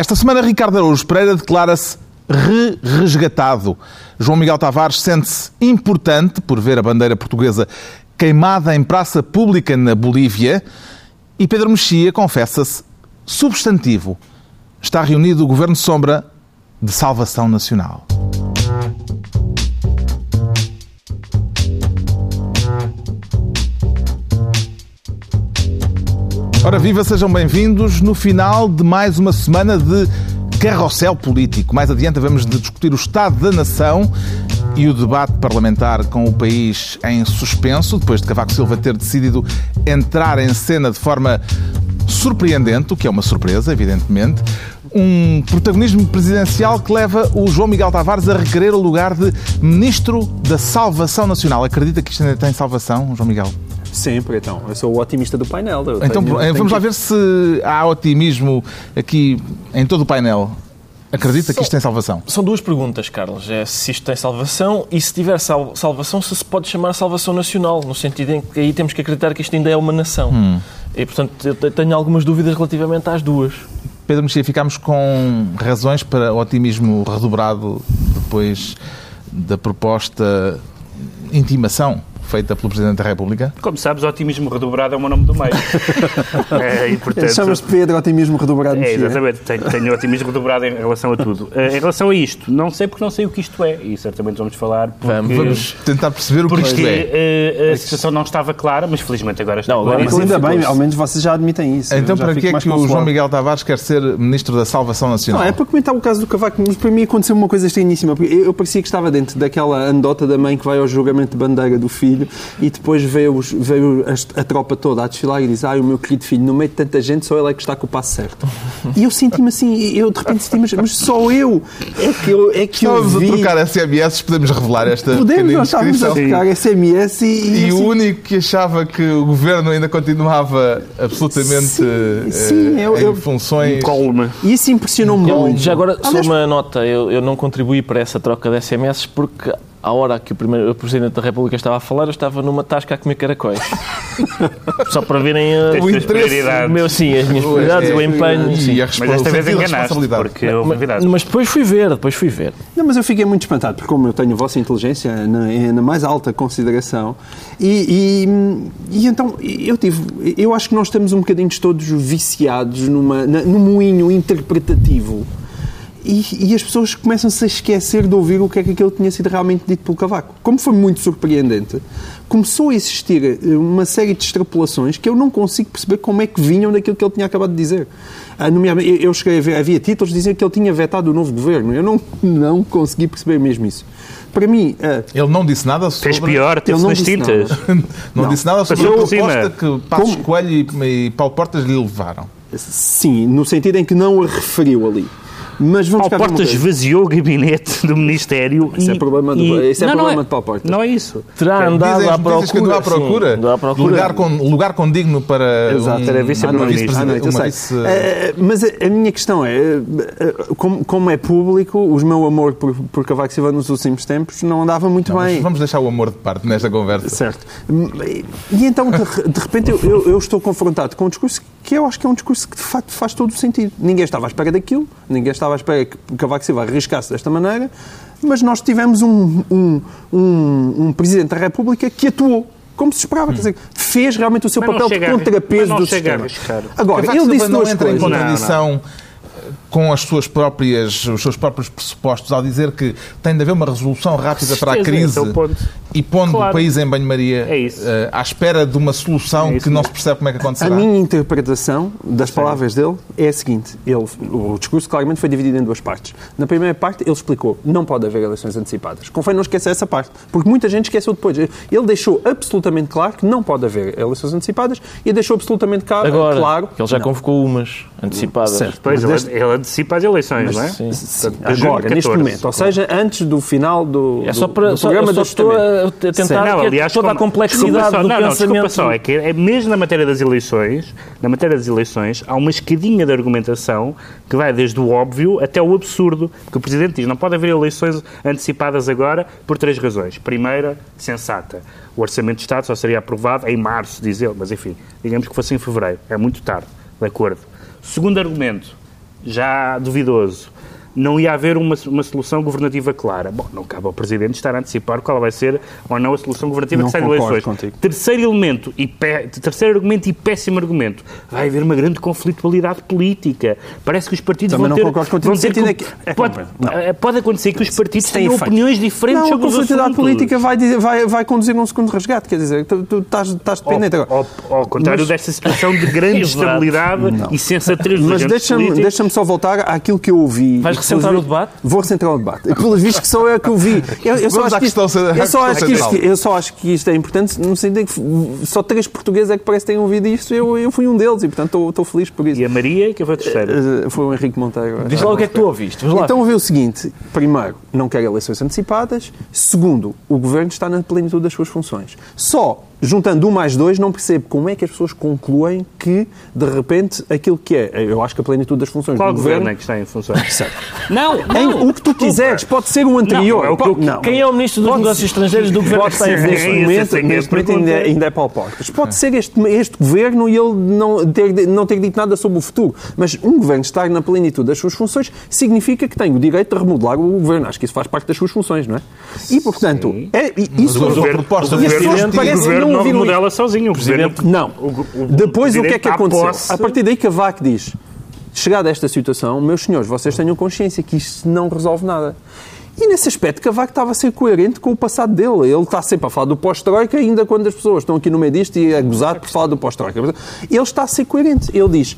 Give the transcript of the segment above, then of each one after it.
Esta semana, Ricardo Araújo Pereira declara-se re-resgatado. João Miguel Tavares sente-se importante por ver a bandeira portuguesa queimada em praça pública na Bolívia. E Pedro Mexia confessa-se substantivo. Está reunido o Governo Sombra de Salvação Nacional. Ora viva, sejam bem-vindos no final de mais uma semana de carrossel político. Mais adiante vamos discutir o Estado da Nação e o debate parlamentar com o país em suspenso, depois de Cavaco Silva ter decidido entrar em cena de forma surpreendente, o que é uma surpresa, evidentemente. Um protagonismo presidencial que leva o João Miguel Tavares a requerer o lugar de Ministro da Salvação Nacional. Acredita que isto ainda tem salvação, João Miguel? Sempre, então. Eu sou o otimista do painel. Então tenho- tenho vamos lá que- ver se há otimismo aqui em todo o painel. Acredita que isto tem salvação? São duas perguntas, Carlos. É se isto tem salvação e se tiver sal- salvação, se se pode chamar salvação nacional, no sentido em que aí temos que acreditar que isto ainda é uma nação. E, portanto, eu te- tenho algumas dúvidas relativamente às duas. Pedro Mexia, ficámos com razões para otimismo redobrado depois da proposta intimação feita pelo Presidente da República? Como sabes, otimismo redobrado é o meu nome do meio. é, e, portanto, Chamas-te Pedro, otimismo redobrado. é, exatamente. Tenho, tenho otimismo redobrado em relação a tudo. Eh, em relação a isto, não sei porque não sei o que isto é. E certamente vamos falar. Porque, Vamos, Vamos tentar perceber o que isto é. eh, a situação não estava clara, mas felizmente agora está Não, agora. Então, ainda bem, ao menos vocês já admitem isso. Então, para que é que o João consolado. Miguel Tavares quer ser Ministro da Salvação Nacional? Não, é para comentar o caso do Cavaco, mas para mim aconteceu uma coisa estranhíssima. porque Eu, eu parecia que estava dentro daquela anedota da mãe que vai ao julgamento de bandeira do filho e depois veio, as- a, tropa toda a desfilar e diz: Ai, o meu querido filho, no meio de tanta gente, só ele é que está com o passo certo. E eu senti-me assim, eu de repente senti-me, mas só eu é que eu, é que eu Estávamos a vi. trocar SMS, podemos revelar esta Podemos, nós estávamos a trocar SMS e. E assim, o único que achava que o governo ainda continuava absolutamente Sim, eh, sim, eu- em eu- funções. Colme. E isso impressionou-me Eu, muito. já agora, só uma nota, eu, eu não contribuí para essa troca de SMS porque à hora que o, primeiro, o Presidente da República estava a falar, eu estava numa tasca a comer caracóis. Só para verem uh, Tens O as interesse- prioridades. o meu, sim, as minhas prioridades, É, o empenho. e sim. a Mas o vez enganaste, responsabilidade. porque Mas, mas depois fui ver, depois fui ver. Não, mas eu fiquei muito espantado, porque como eu tenho a vossa inteligência na, na mais alta consideração, e, e, e então eu tive, eu acho que nós estamos um bocadinho todos viciados numa, na, num moinho interpretativo. E, e as pessoas começam-se a esquecer de ouvir o que é que aquilo tinha sido realmente dito pelo Cavaco. Como foi muito surpreendente, começou a existir eh, uma série de extrapolações que eu não consigo perceber como é que vinham daquilo que ele tinha acabado de dizer. Ah, nomeadamente, eu- eu cheguei a ver, havia títulos diziam que ele tinha vetado o novo governo. Eu não, não consegui perceber mesmo isso. Para mim, ah, Ele não disse nada sobre. Fez pior, teve-se não nas disse tintas. nada. Não, disse nada sobre Passou a proposta que Passos Como- Coelho e, e Paulo Portas lhe levaram. sim, no sentido em que não a referiu ali. Mas vamos Paulo Portas esvaziou o gabinete do Ministério. Isso e, é problema do- e- isso é não, problema não é, de Paulo Portas. Não é isso. Terá andado Dizem à as notícias procura. que andou à procura. sim, à procura. Lugar, com, lugar condigno para Exato, um, era À vice-primeiro-ministro. à vice- Eh, mas a, a minha questão é, eh, como, como é público, o meu amor por, por Cavaco Silva nos últimos tempos não andava muito Não, mas bem. Vamos deixar o amor de parte nesta conversa. Certo. E então, de, de repente, eu, eu- eu estou confrontado com um discurso que eu acho que é um discurso que de facto faz todo o sentido. Ninguém estava à espera daquilo, ninguém estava à espera que Cavaco Silva arriscasse desta maneira, mas nós tivemos um, um, um, um Presidente da República que atuou. Como se esperava, quer dizer, fez realmente o seu Mas papel de contrapeso do sistema. Agora, Cavaco ele Silva disse não duas entra em contradição com as suas próprias, os seus próprios pressupostos ao dizer que tem de haver uma resolução rápida para a crise é ponto. e pondo Claro. o país em banho-maria É eh, à espera de uma solução É que não se percebe como é que A acontecerá. minha interpretação das palavras dele é a seguinte: ele, o discurso claramente foi dividido em duas partes. Na primeira parte, ele explicou não pode haver eleições antecipadas. Convém não esquecer essa parte, porque muita gente esqueceu depois. Ele deixou absolutamente claro que não pode haver eleições antecipadas e deixou absolutamente ca- Agora, claro que ele já não. convocou umas antecipadas. Certo. Pois, Mas ele, deste- ele antecipa as eleições, não é? sim. Sim, agora, neste 2014, momento, ou seja, antes do final do, É só para. do Só, programa eu só do estou a tentar que Não, aliás, toda a como- complexidade desculpa só, do não, não, pensamento. desculpa só, é que é mesmo na matéria das eleições, na matéria das eleições, há uma escadinha de argumentação que vai desde o óbvio até o absurdo, porque o Presidente diz não pode haver eleições antecipadas agora por três razões. Primeira, sensata. O Orçamento de Estado só seria aprovado em março, diz ele, mas enfim, digamos que fosse em fevereiro. É muito tarde, de acordo. Segundo argumento, já duvidoso, não ia haver uma, uma solução governativa clara. Bom, não cabe ao Presidente estar a antecipar qual vai ser ou não a solução governativa Não que sai de eleições. contigo. Terceiro elemento, e pé- terceiro argumento e péssimo argumento, vai haver uma grande conflitualidade política. Parece que os partidos Também vão não ter... concordo contigo vão ter com- é que- é pode, não. eh, pode acontecer que os partidos tenham opiniões diferentes Não, a sobre os conflitualidade assuntos. política vai, vai, vai conduzir a um segundo resgate. Quer dizer, tu, tu estás, estás dependente Ao, agora. ao- ao contrário Mas- desta situação de grande estabilidade e sensatez dos Mas deixa-me deixa só voltar àquilo que eu ouvi. Vais recentrar o debate? Vou recentrar o debate. Pelos vistos que só é que eu vi. Eu, eu só Vamos acho que isto, questão- eu, só acho que isto, eu só acho que isto é importante no sentido em que só três portugueses é que parece que têm ouvido isto. Eu, eu fui um deles e, portanto, estou- estou feliz por isso. E a Maria, que foi a terceira. Eh, Foi o Henrique Monteiro. Diz lá o que é que tu ouviste. Então ouvi o seguinte: primeiro, não quer eleições antecipadas. Segundo, o governo está na plenitude das suas funções. Só juntando um mais dois, não percebo como é que as pessoas concluem que, de repente, aquilo que é. Eu acho que a plenitude das funções Qual do governo governo. é que está em funções? Não, Em não. o que tu quiseres, pode ser o anterior. Não, é o que pode- não. Quem é o Ministro dos Pode Negócios ser- Estrangeiros do Governo Pode que está em ser, neste funções? momento, é é neste momento ainda, ainda é Paulo Portas. Pode ser este, este governo e ele não ter, não ter dito nada sobre o futuro. Mas um governo estar na plenitude das suas funções significa que tem o direito de remodelar o governo. Acho que isso faz parte das suas funções, não é? E, portanto, é, isso... Mas o governo- proposta o Presidente- parecem o não remodela sozinho. O governo, Não. o- o- Depois o que é que Presidente, aconteceu? posse- A partir daí Cavaco diz, chegada a esta situação, meus senhores, vocês tenham consciência que isto não resolve nada. E nesse aspecto, Cavaco estava a ser coerente com o passado dele. Ele está sempre a falar do pós-Troika, ainda quando as pessoas estão aqui no meio disto e a gozar por falar do pós-Troika. Ele está a ser coerente. Ele diz,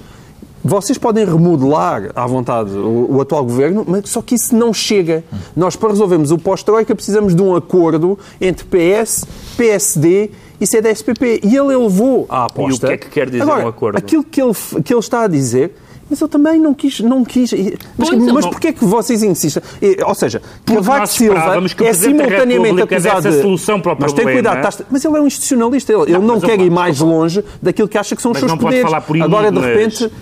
vocês podem remodelar à vontade o, o atual governo, mas só que isso não chega. Nós, para resolvermos o pós-Troika, precisamos de um acordo entre PS, PSD e CDSPP. E ele levou à aposta. E o que é que quer dizer Agora, um acordo? Aquilo que ele, que ele está a dizer. Mas ele também não quis. Não quis mas Pois, mas não- porquê é que vocês insistem? Ou seja, Porque Cavaco Silva é da simultaneamente acusado de. a solução para o mas tem problema. cuidado, estás- mas ele é um institucionalista. Ele ele não, mas quer eu- ir mais longe daquilo que acha que são os Mas seus não pode poderes. falar por Agora, de repente.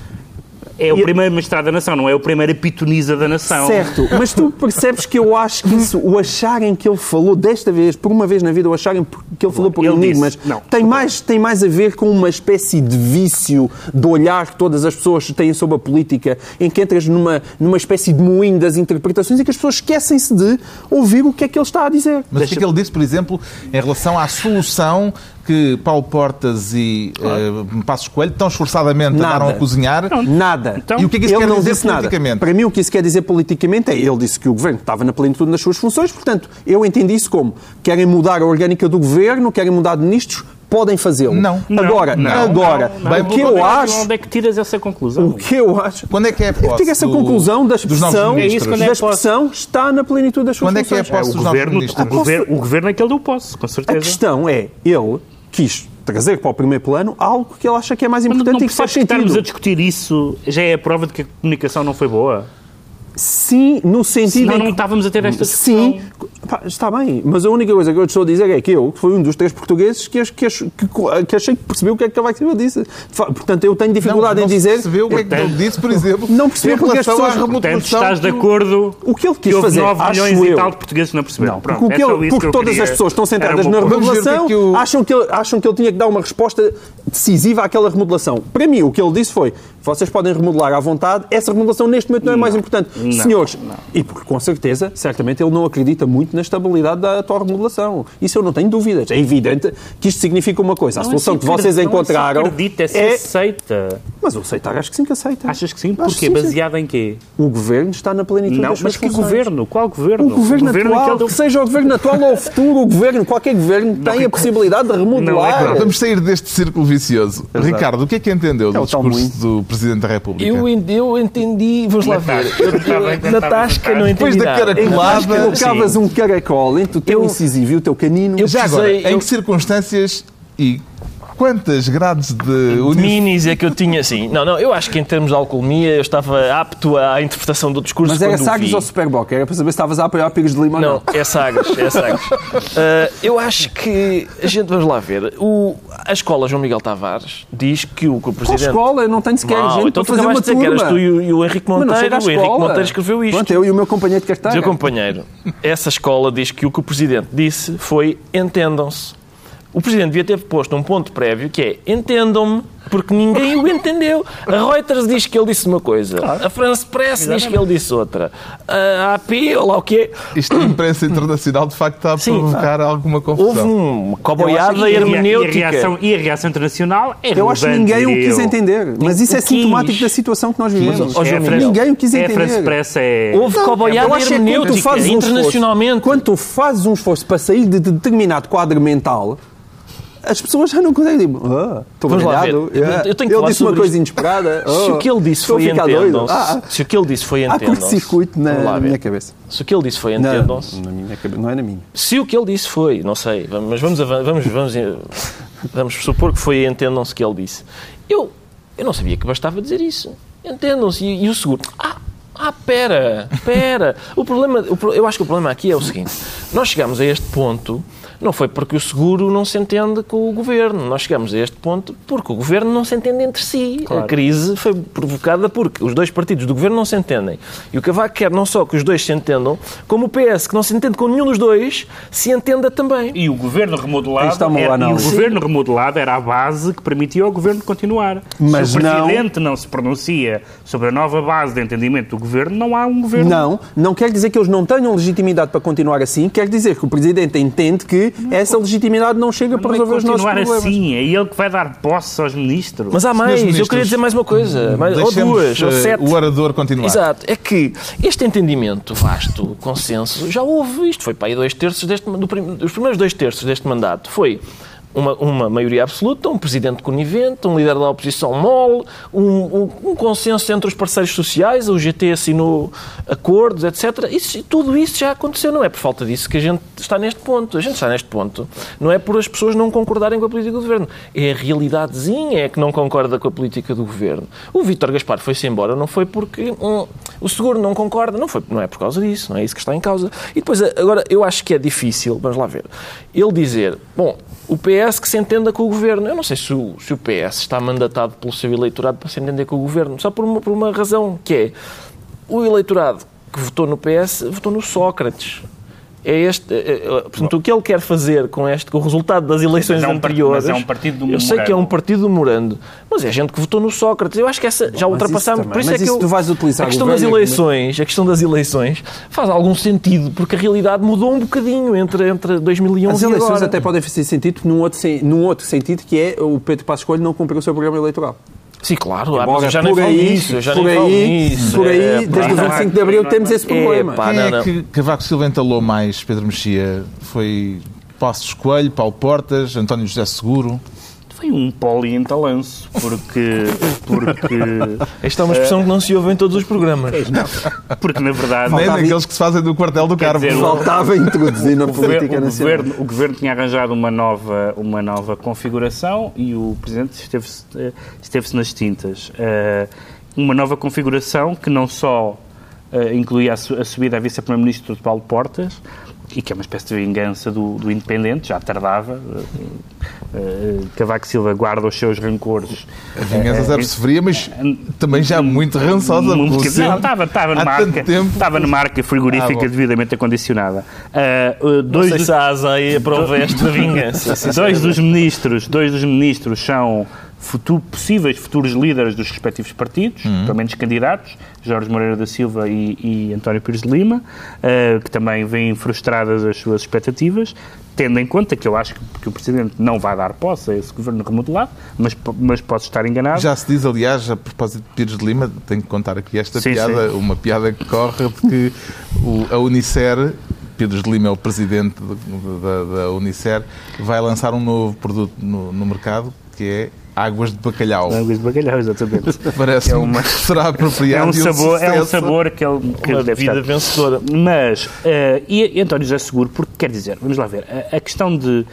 É o E- primeiro magistrado da nação, não é o primeiro epitoniza da nação. Certo, mas tu percebes que eu acho que isso, o acharem que ele falou desta vez, por uma vez na vida, o acharem que ele falou por Ele enigmas, disse, não. tem, mais, tem mais a ver com uma espécie de vício de olhar que todas as pessoas têm sobre a política, em que entras numa, numa espécie de moinho das interpretações e que as pessoas esquecem-se de ouvir o que é que ele está a dizer. Mas o que é que ele disse, por exemplo, em relação à solução que Paulo Portas e eh, Passos Coelho tão esforçadamente Nada. andaram a cozinhar? Nada. Então, E o que é que isso ele quer não dizer disse nada. politicamente? Para mim, o que isso quer dizer politicamente é ele disse que o governo estava na plenitude das suas funções, portanto, eu entendi isso como querem mudar a orgânica do governo, querem mudar de ministros, podem fazê-lo. Não. Agora, Não, agora, não, não. o que eu acho, Onde é que tiras essa conclusão? o que eu acho, Quando é que é a posse tenho essa do- conclusão da expressão? É isso, quando é a posse? expressão está na plenitude das suas Quando é que é a funções. posse o dos novos governo, ministros? o, governo, o governo é que ele deu posse, com A certeza. questão é, ele quis trazer para o primeiro plano algo que ele acha que é mais Mas não, importante não e que faz que estarmos a sentido. discutir isso já é a prova de que a comunicação não foi boa? Sim, no sentido Senão em não estávamos a ter esta discussão. Sim, pá, está bem, mas a única coisa que eu estou a dizer é que eu, que fui um dos três portugueses que, ach- que, ach- que, que achei que percebeu o que é que Cavaco Silva disse. Portanto, eu tenho dificuldade não em se dizer. percebeu o que é que ele disse, por exemplo, Não percebeu em porque as pessoas- Portanto, remodelação estás de acordo O que ele quis que houve fazer, 9 acho milhões e eu- tal de portugueses que não perceberam. Não, Pronto, porque, é ele- porque eu todas queria. as pessoas estão sentadas na é remodelação acham, que ele, acham que ele tinha que dar uma resposta decisiva àquela remodelação. Para mim, o que ele disse foi: vocês podem remodelar à vontade, essa remodelação neste momento não é mais importante. não, Senhores, não. e porque com certeza, certamente ele não acredita muito na estabilidade da atual remodelação. Isso eu não tenho dúvidas. É evidente que isto significa uma coisa. A Não é solução que vocês encontraram Não é se acredita, é se é... aceita. Mas o aceitar acho que sim que aceita. Achas que sim? Porquê? Baseado em quê? O governo está na plenitude Não, das mas que funções. governo? Qual governo? O governo, atual, que seja o governo atual ou o futuro, o governo, qualquer governo tem a Ricardo. possibilidade de Não, remodelar. é que Vamos sair deste círculo vicioso. Ricardo, o que é que entendeu É do discurso do Presidente da República? Eu, eu entendi, vamos lá ver. Eu, tentar na tasca não Depois entendi da nada. caracolada- colocavas um caracol entre o teu Eu- incisivo e o teu canino. eu Já agora, em que circunstâncias e quantas grades de Minis é que eu tinha, assim. Não, não, eu acho que em termos de alcoolemia eu estava apto à interpretação do discurso Mas era Sagres ou Superboc? Era para saber se estavas a apoiar Pires de Lima ou Não, não. é Sagres, é Sagres. Ah, eu acho que a gente, vamos lá ver, o, a escola João Miguel Tavares diz que o, que o Qual Presidente... escola? Eu não tenho sequer Mau, gente então para tu fazer uma acabaste de dizer que eras turma. tu e o, e o Henrique não Monteiro, o Henrique. Monteiro escreveu isto. Pronto, eu e o meu companheiro de carteira. Seu companheiro, essa escola diz que o que o Presidente disse foi entendam-se. O Presidente devia ter posto um ponto prévio que é entendam-me porque ninguém o entendeu. A Reuters diz que ele disse uma coisa, a France Press diz que ele disse outra, a AP, ou lá o quê. Isto a imprensa internacional de facto está a Sim. provocar alguma confusão. Houve uma coboiada que- E a, hermenêutica. reação, e a reação internacional é Eu acho que ninguém o quis entender. Mas isso é sintomático da situação que nós vivemos. ó, É a João Fran- Miguel. Ninguém o quis é a France entender. Press é... Houve Não, coboiada eu acho é hermenêutica, fazes um esforço- internacionalmente. quando tu fazes um esforço para sair de determinado quadro mental, as pessoas já não conseguem. Tipo, ah, estou Vamos lá baralhado. ver. Eu- ah, eu tenho que ele disse uma coisa isto. inesperada. Se oh, o que ele disse foi entendam-se, Ah, se o que ele disse foi há entendam-se, curto-circuito na, na minha cabeça. Se o que ele disse foi entendam-se. Não é na minha. Se o que ele disse foi, não sei, mas vamos, vamos, vamos, vamos supor que foi entendam-se que ele disse. Eu, eu não sabia que bastava dizer isso. Entendam-se. E, e o seguro. Ah, ah, pera, pera. O problema, eu acho que o problema aqui é o seguinte. Nós chegamos a este ponto não foi porque o seguro não se entende com o governo. Nós chegamos a este ponto porque o governo não se entende entre si. A crise foi provocada porque os dois partidos do governo não se entendem. E o Cavaco quer não só que os dois se entendam, como o PS, que não se entende com nenhum dos dois, se entenda também. E o governo remodelado, era, e o governo remodelado era a base que permitia ao governo continuar. Mas se o não- presidente não... se pronuncia sobre a nova base de entendimento do governo, não há um governo. Não, não quer dizer que eles não tenham legitimidade para continuar assim, quer dizer que o Presidente entende que essa legitimidade não chega para Não é resolver os nossos continuar problemas. assim, é ele que vai dar posse aos ministros. Mas há mais, eu queria dizer mais uma coisa, mais, ou duas, ou eh, sete. o orador continuar. Exato, é que este entendimento vasto, consenso, já houve. Isto foi para aí dois terços deste, do prim- dos primeiros dois terços deste mandato. Foi uma, uma maioria absoluta, um presidente conivente, um líder da oposição mole, um, um- um consenso entre os parceiros sociais, o GT assinou acordos, etc. Isso, tudo isso já aconteceu. Não é por falta disso que a gente está neste ponto. A gente está neste ponto. Não é por as pessoas não concordarem com a política do governo. É a realidadezinha é que não concorda com a política do governo. O Vítor Gaspar foi-se embora, não foi porque hum, o seguro não concorda, não, foi, não é por causa disso, não é isso que está em causa. E depois, agora, eu acho que é difícil, vamos lá ver, ele dizer, bom, o PS que se entenda com o governo. Eu não sei se o, se o PS está mandatado pelo seu eleitorado para se entender com o governo, só por uma, por uma razão, que é o eleitorado que votou no PS votou no Sócrates. É este, é, é, portanto, o que ele quer fazer com este, com o resultado das eleições Mas é um anteriores. mas é um partido do Eu sei que é um partido do memorando, mas é gente que votou no Sócrates. Eu acho que essa já ultrapassamos. isso também. Por isso Mas é que isso eu, tu vais utilizar a questão das eleições, a questão das eleições faz algum sentido, porque a realidade mudou um bocadinho entre, entre 2011 As e eleições agora. até podem fazer sentido num outro, num outro sentido, que é o Pedro Passos Coelho não cumpriu o seu programa eleitoral. Sim, claro. Ah, mas eu já nem por falo aí, nisso. Eu já por nem aí, nisso. por aí, É, desde o pá. 25 de Abril temos esse problema. pá. Ah, Quem não, é que Cavaco Silva entalou mais, Pedro Mexia? Foi Passos Coelho, Paulo Portas, António José Seguro? Foi um polientalanço, porque, porque, Esta é uma expressão que não se ouve em todos os programas. porque na verdade... Nem Faltava- daqueles que se fazem do quartel do Carmo. dizer, Faltava introduzir na o política governo, o, nacional. governo, o governo tinha arranjado uma nova, uma nova configuração e o Presidente esteve-se eh, esteve nas tintas. Eh, uma nova configuração que não só eh, incluía a subida a vice-primeiro-ministro de Paulo Portas, e que é uma espécie de vingança do, do independente, já tardava. Eh, eh, Cavaco Silva guarda os seus rancores A vingança já perceberia, mas também já muito rançosa. muito pelo que- não, estava, estava na Há marca, tempo. estava na marca Ah, frigorífica bom. devidamente acondicionada. Ah, uh, Não dois sei dos- se a asa aí aprova esta vingança. dois dos ministros, dois dos ministros são futu- possíveis futuros líderes dos respectivos partidos, Uhum. pelo menos candidatos, Jorge Moreira da Silva e, e António Pires de Lima, eh, que também veem frustradas as suas expectativas, tendo em conta que eu acho que, que o Presidente não vai dar posse a esse governo remodelado, mas, mas posso estar enganado. Já se diz, aliás, a propósito de Pires de Lima, tenho que contar aqui esta Sim, piada, sim. uma piada que corre, porque o, a Unicer, Pires de Lima é o presidente de- da, da Unicer, vai lançar um novo produto no, no mercado, que é águas de bacalhau. Águas de bacalhau, exatamente. Parece É uma- que será É apropriado um e sabor, é um sabor que ele que Uma deve vida estar. vencedora. Mas, eh, e, e António José Seguro, porque quer dizer, vamos lá ver, a, a questão de.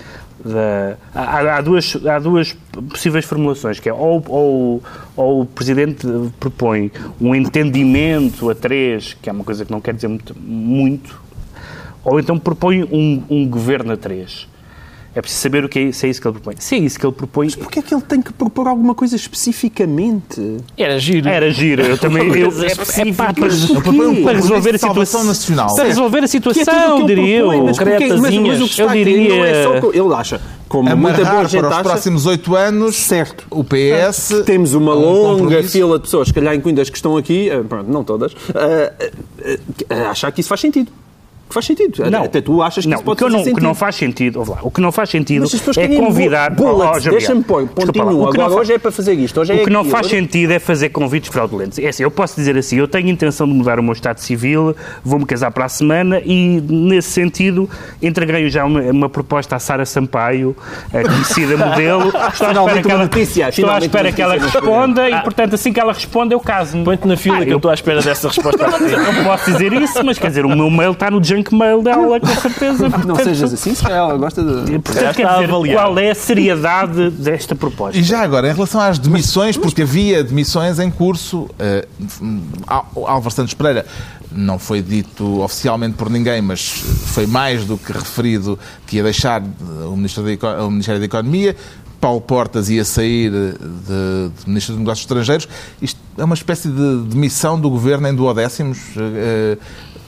da- há, há duas, há duas possíveis formulações, que é ou, ou, ou o Presidente propõe um entendimento a três, que é uma coisa que não quer dizer muito, muito ou então propõe um, um governo a três. É preciso saber o que é, se é isso que ele propõe. Se é isso que ele propõe, Porquê é que ele tem que propor alguma coisa especificamente? Era giro. Era giro, eu também. Eu, é, é pá, para, para resolver a situação nacional. Para resolver a é situação, o que ele diria eu. mas, porquê- mas- mas o que Cretazinhas. está Eu diria- não é só que ele acha. com muita boa gente para os acha, próximos oito anos Certo. o PS. Temos uma um longa fila de pessoas, se calhar incluindo as que estão aqui, eh, pronto, não todas, eh, eh, achar que isso faz sentido. Que faz sentido. Não. Até tu achas que não, isso pode o que, não, o que sentido. não faz sentido, ouve lá, o que não faz sentido é convidar bu- bullets, Ó, Gabriel, Deixa-me pôr, não Agora fa- hoje é para fazer isto, hoje é O que não faz sentido é fazer convites fraudulentos. É assim, eu posso dizer assim, eu tenho intenção de mudar o meu estado civil, vou-me casar para a semana e, nesse sentido, entreguei já uma, uma proposta à Sara Sampaio, a conhecida modelo. Estou à espera Finalmente que ela, notícia, estou à espera que ela notícia. responda e, portanto, assim que ela responda, eu caso-me. Põe-te na fila Ah, que eu estou à espera dessa resposta. Eu posso dizer isso, mas quer dizer, o meu mail está no junk mail dela, com certeza. Não Portanto, sejas assim, se calhar ela gosta de... Portanto, quer dizer, qual é a seriedade desta proposta? E já agora, em relação às demissões, porque havia demissões em curso, eh, Al- Álvaro Santos Pereira não foi dito oficialmente por ninguém, mas foi mais do que referido que ia deixar de- o, Ministro da o Ministério da Economia. Paulo Portas ia sair de, de Ministro dos Negócios Estrangeiros. Isto é uma espécie de demissão do governo em duodécimos. eh,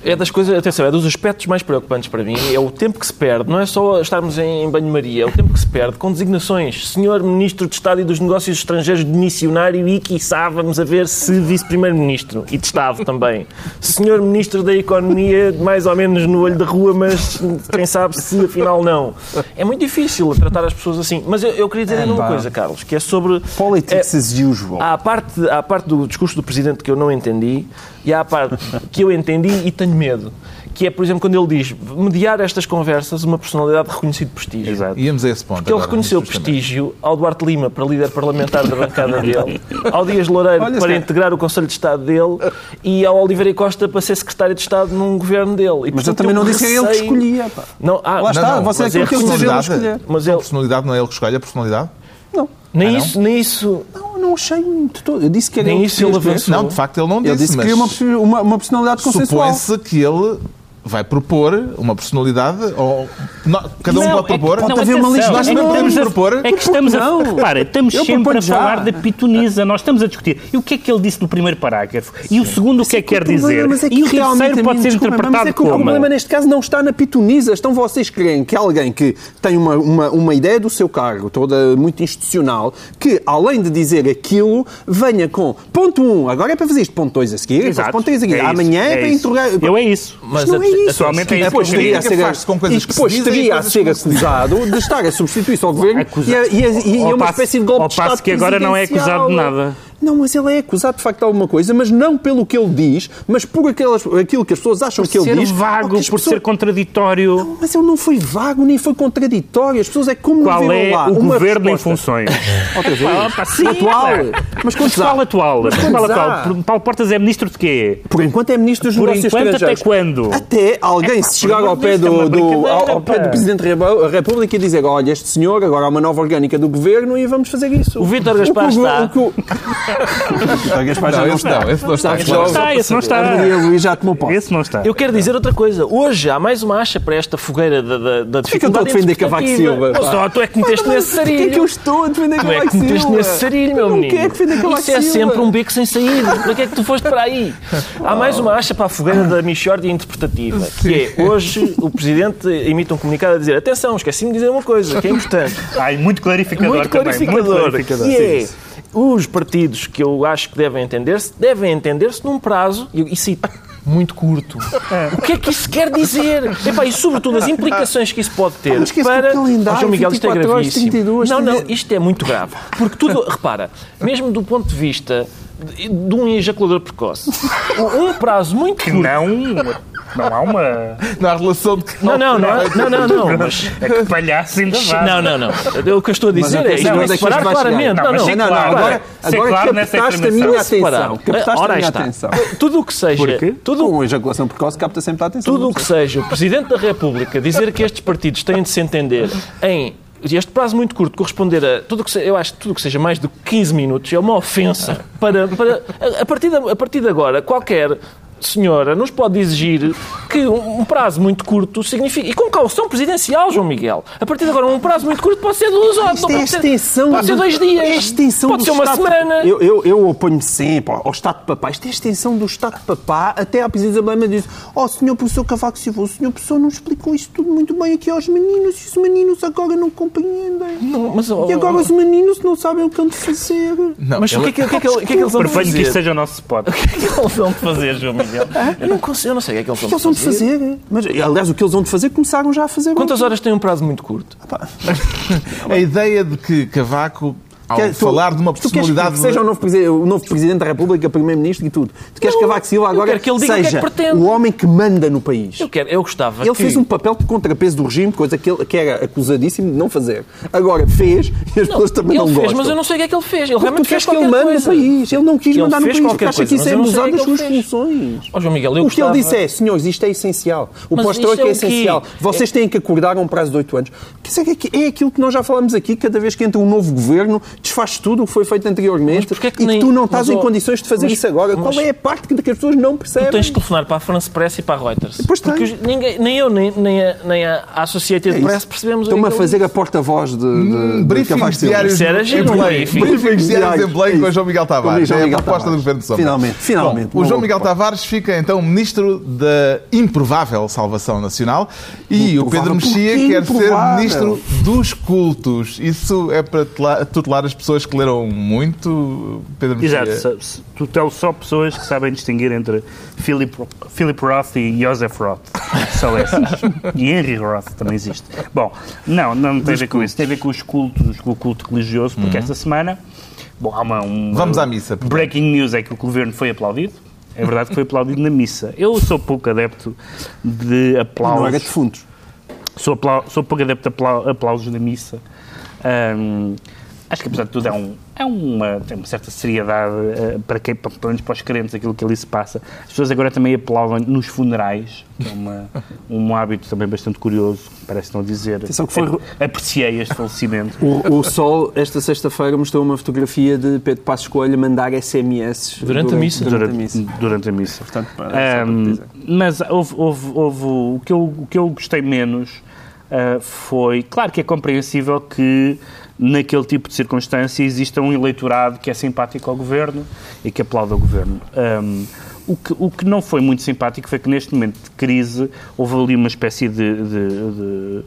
É das coisas, atenção, é dos aspectos mais preocupantes para mim, é o tempo que se perde, não é só estarmos em, banho-maria, é o tempo que se perde com designações. Senhor Ministro de Estado e dos Negócios Estrangeiros de missionário e, quiçá, vamos a ver se Vice-Primeiro-Ministro e de Estado também. Senhor Ministro da Economia, mais ou menos no olho da rua, mas quem sabe se afinal não. É muito difícil tratar as pessoas assim. Mas eu, eu queria dizer ainda uma coisa, Carlos, que é sobre... Politics é- as usual. Há a, parte, há a parte do discurso do Presidente que eu não entendi e há a parte que eu entendi e tenho medo. Que é, por exemplo, quando ele diz mediar estas conversas uma personalidade de reconhecido prestígio. Exato. íamos a esse ponto. Porque ele reconheceu prestígio ao Duarte Lima para líder parlamentar da bancada dele, ao Dias Loureiro Olha, para integrar o Conselho de Estado dele e ao Oliveira Costa para ser secretário de Estado num governo dele. E, Mas eu portanto, também não disse que era ele que escolhia. Pá. Não, ah, Lá está, Não, não, você é mas que é ele a escolher. Mas a ele- personalidade não é ele que escolhe a personalidade? Nem, Ah, isso, nem isso. não, não achei muito todo. Eu disse que era Nem ele isso ele avançou. Não, de facto ele não Ele disse, disse que mas queria uma, possi- uma, uma personalidade consensual. supõe-se que ele vai propor uma personalidade ou não, cada um Não, pode é que- propor. pode não, haver uma lista. Nós é que também podemos propor. É que estamos a. Não. Repara, estamos Eu sempre a já. falar da pitoniza. Nós estamos a discutir. E o que é que ele disse no primeiro parágrafo? E o segundo, o que é que quer dizer? Mas é que E o realmente, terceiro pode ser desculpa, interpretado mas é que O como? problema neste caso não está na pitoniza. Estão vocês creem que alguém que tem uma, uma, uma ideia do seu cargo, toda muito institucional, que além de dizer aquilo, venha com ponto 1, um, agora é para fazer isto, ponto 2 a seguir, Exato. ponto 3 a seguir, É amanhã é, é para interrogar. Eu é isso. Mas Mas não é atualmente é depois que eu estaria a digo. ser, Faz-se com coisas e depois estaria a ser acusado de estar a substituir-se ao governo e, é uma espécie de golpe de Estado passo que agora não é acusado de nada. Não, mas ele é acusado de facto de alguma coisa, mas não pelo que ele diz, mas por aquelas, aquilo que as pessoas acham Por que ele ser diz. vago, que as por pessoas- ser contraditório. Mas ele não foi vago, nem foi contraditório. As pessoas é como Qual é lá o governo em resposta. funções? Outra vez. Ah, pá, sim, atual. Mas quantos Qual atual? Mas Qual atual? Paulo Portas é ministro de quê? Por enquanto é ministro dos Por negócios enquanto, até estrangeiros. quando? Até alguém se chegar ao pé é do, uma do- brincadeira, ao, ao pé do Presidente da República e dizer olha, este senhor, agora há uma nova orgânica do Governo e vamos fazer isso. O Vítor Gaspar O está. o que o- Já Não, não esse está. não, esse não está. Esse não está, esse não A está. Maria Luís já tomou posse. Esse não está. Eu quero dizer outra coisa. Hoje há mais uma acha para esta fogueira da, da, da que eu estou a dificuldade defender Cavaco. Silva? Só tu é que meteste nesse Porquê é que eu sarilho. estou a defender Tu é Cavaco que meteste Silva? nesse sarilho, meu menino. quero defender Cavaco Isso é Silva. sempre um beco sem saída. Para que é que tu foste para aí? Há mais uma acha para a fogueira da Michórdia interpretativa, que é hoje o Presidente emite um comunicado a dizer atenção, esqueci-me de dizer uma coisa que é importante. Ai, muito clarificador muito também. clarificador. Muito clarificador. E é, os partidos que eu acho que devem entender-se, devem entender-se num prazo, e, e cito, muito curto. O que é que isso quer dizer? Epá, e sobretudo as implicações que isso pode ter esse para... calendário, Ó, João Miguel, isto é 24 horas, gravíssimo. 32, não, não, 30. isto é muito grave. Porque tudo, repara, mesmo do ponto de vista de, de um ejaculador precoce, um prazo muito Que curto... não, não há uma... Na relação de Não, não, não, é- não, não, não, mas... É que palhaço ainda vá. Não, não, não. O que eu estou a dizer é é onde é que vai chegar? claramente. Não, Não, não, Não, não, claro. agora, agora captaste a minha atenção. Captaste a minha atenção. Tudo o que seja, Porquê? tudo, Com ejaculação precoce capta sempre a atenção. tudo o que seja o Presidente da República dizer que estes partidos têm de se entender em este prazo muito curto corresponder a tudo o que se- eu acho que tudo que seja mais do que 15 minutos é uma ofensa para, para a, a partir de, a partir de agora qualquer senhora nos pode exigir que um prazo muito curto significa. E com caução presidencial, João Miguel. A partir de agora, um prazo muito curto pode ser duas horas. Isto é a pode ser, extensão. pode ser do- dois dias. é extensão pode do ser uma Estado- semana. Eu, eu, eu oponho-me sempre ao Estado de Papá. Isto é a extensão do Estado de Papá. Até a Presidente da Assembleia diz: Ó, senhor professor Cavaco Silva, o senhor professor não explicou isto tudo muito bem aqui aos meninos e os meninos agora não compreendem. Não, mas, oh, E agora os meninos não sabem o que hão de fazer. Não, mas o que é que, o que, é que, o que é que eles vão Proponho que isto fazer? seja o nosso spot. O que é que eles vão fazer, João Miguel? Eu não, consigo, eu não sei o que é que eles O que vão eles vão de fazer? Mas, aliás, o que eles vão de fazer começaram já a fazer. Quantas horas tem um prazo muito curto? A ideia de que Cavaco, ao Quer- tu- falar de uma personalidade... que seja o novo, o novo Presidente da República, Primeiro-Ministro e tudo. Tu queres que Cavaco Silva agora que ele diga o que é que seja pretende. o homem que manda no país. Eu, quero, eu gostava Ele que... fez um papel de contrapeso do regime, coisa que ele que era acusadíssimo de não fazer. Agora fez e as pessoas também não fez, gostam. mas eu não sei o que é que ele fez. Ele realmente fez que ele mande coisa. no país. Ele não quis Ele mandar no país porque acha que isso é não abusar que das é que suas funções. Ó, João Miguel, eu o que ele disse é, senhores, isto é essencial. O pós-troika é é essencial. Vocês têm que acordar a um prazo de oito anos. Quer dizer, é que- é aquilo que nós já falamos aqui, cada vez que entra um novo governo, desfaz tudo o que foi feito anteriormente é que e nem- que tu não estás mas, em condições de fazer mas- isso agora. mas- Qual é a parte que que as pessoas não percebem? Tu tens de telefonar para a France Press e para a Reuters. Pois Porque os- ninguém, nem eu, nem, nem, a, nem a Associated É. Press percebemos o que Estão-me é a que fazer a porta-voz de, de, de Hum, Briefings Cavaco Silva. diários Isso era em giro. Briefings diários em play É com o. João Miguel Tavares. É a proposta do. Governo de Sombra. Finalmente, finalmente. Bom, o João Miguel. Tavares fica então Ministro da improvável salvação nacional e o Pedro? Mexia quer ser? Ministro dos cultos. Isso é para tela- tutelar as pessoas que leram muito, Pedro? Exato, tutelas só pessoas que sabem distinguir entre Philip, Philip Roth e Joseph Roth. Só essas. e Henry Roth também existe. Bom, não, não tem a ver com isso. Tem a ver com os cultos, com o culto religioso, porque esta semana. Bom, há uma, uma- Vamos à missa, portanto. Breaking news é que o governo foi aplaudido. É verdade que foi aplaudido na missa. Eu sou pouco adepto de aplausos. Não era defuntos. Sou, sou pouco adepto aplau- aplausos na missa. Ahm, acho que, apesar de tudo, é, um, é uma, tem uma certa seriedade eh, para quem, para, pelo menos para os crentes, aquilo que ali se passa. As pessoas agora também aplaudem nos funerais, que é uma, um hábito também bastante curioso, parece a dizer. Atenção que foi- A- Apreciei este falecimento. O, o Sol, esta sexta-feira, mostrou uma fotografia de Pedro Passos Coelho a mandar SMS. Durante a missa? Durante, durante, a missa. durante a missa. Portanto, dizer. mas houve, houve- houve- o, que eu, o que eu gostei menos ah, foi. Claro que é compreensível que naquele tipo de circunstância exista um eleitorado que é simpático ao governo e que aplaude ao governo. Ahm, o que, o que não foi muito simpático foi que neste momento de crise houve ali uma espécie de, de- de-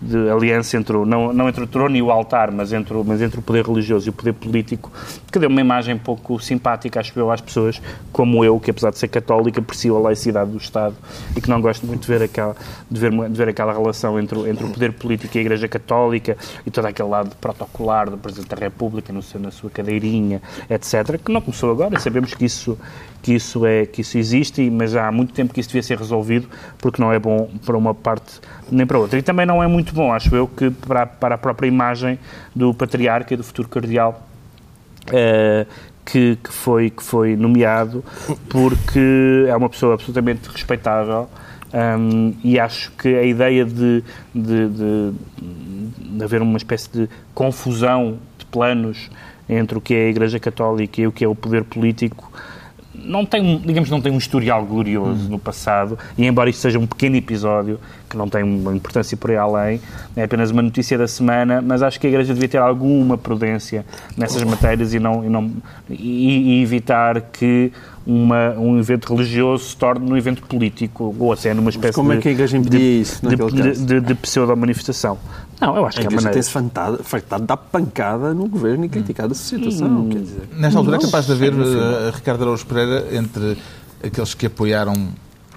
de aliança entre o, não, não entre o trono e o altar, mas entre, o- mas entre o poder religioso e o poder político, que deu uma imagem pouco simpática, acho eu, às pessoas como eu, que apesar de ser católica, aprecio a laicidade do Estado e que não gosto muito de ver aquela, de ver, de ver aquela relação entre, o- entre o poder político e a Igreja Católica e todo aquele lado protocolar do Presidente da República no seu, na sua cadeirinha, etc., que não começou agora, sabemos que isso, que isso, é, que isso existe, mas há muito tempo que isso devia ser resolvido, porque não é bom para uma parte nem para outra. E também não é muito bom, acho eu, que para, para a própria imagem do patriarca e do futuro cardeal eh, que, que foi, que foi nomeado, porque é uma pessoa absolutamente respeitável. hum, e acho que a ideia de, de, de- de haver uma espécie de confusão de planos entre o que é a Igreja Católica e o que é o poder político não tem, um- digamos, não tem um historial glorioso no passado, e embora isto seja um pequeno episódio, que não tem uma importância por aí além, é apenas uma notícia da semana, mas acho que a Igreja devia ter alguma prudência nessas matérias e, não, e, não, e, e evitar que uma, um evento religioso se torne um evento político, ou até numa espécie como é de, que a Igreja impedia de, isso de, de, de, de pseudo-manifestação. Não, eu acho A que é a Igreja maneira. tem-se fartado, de dar pancada no governo e criticado essa situação. Quer dizer, Nesta altura é não, capaz de haver, eh, Ricardo Araújo Pereira, entre aqueles que apoiaram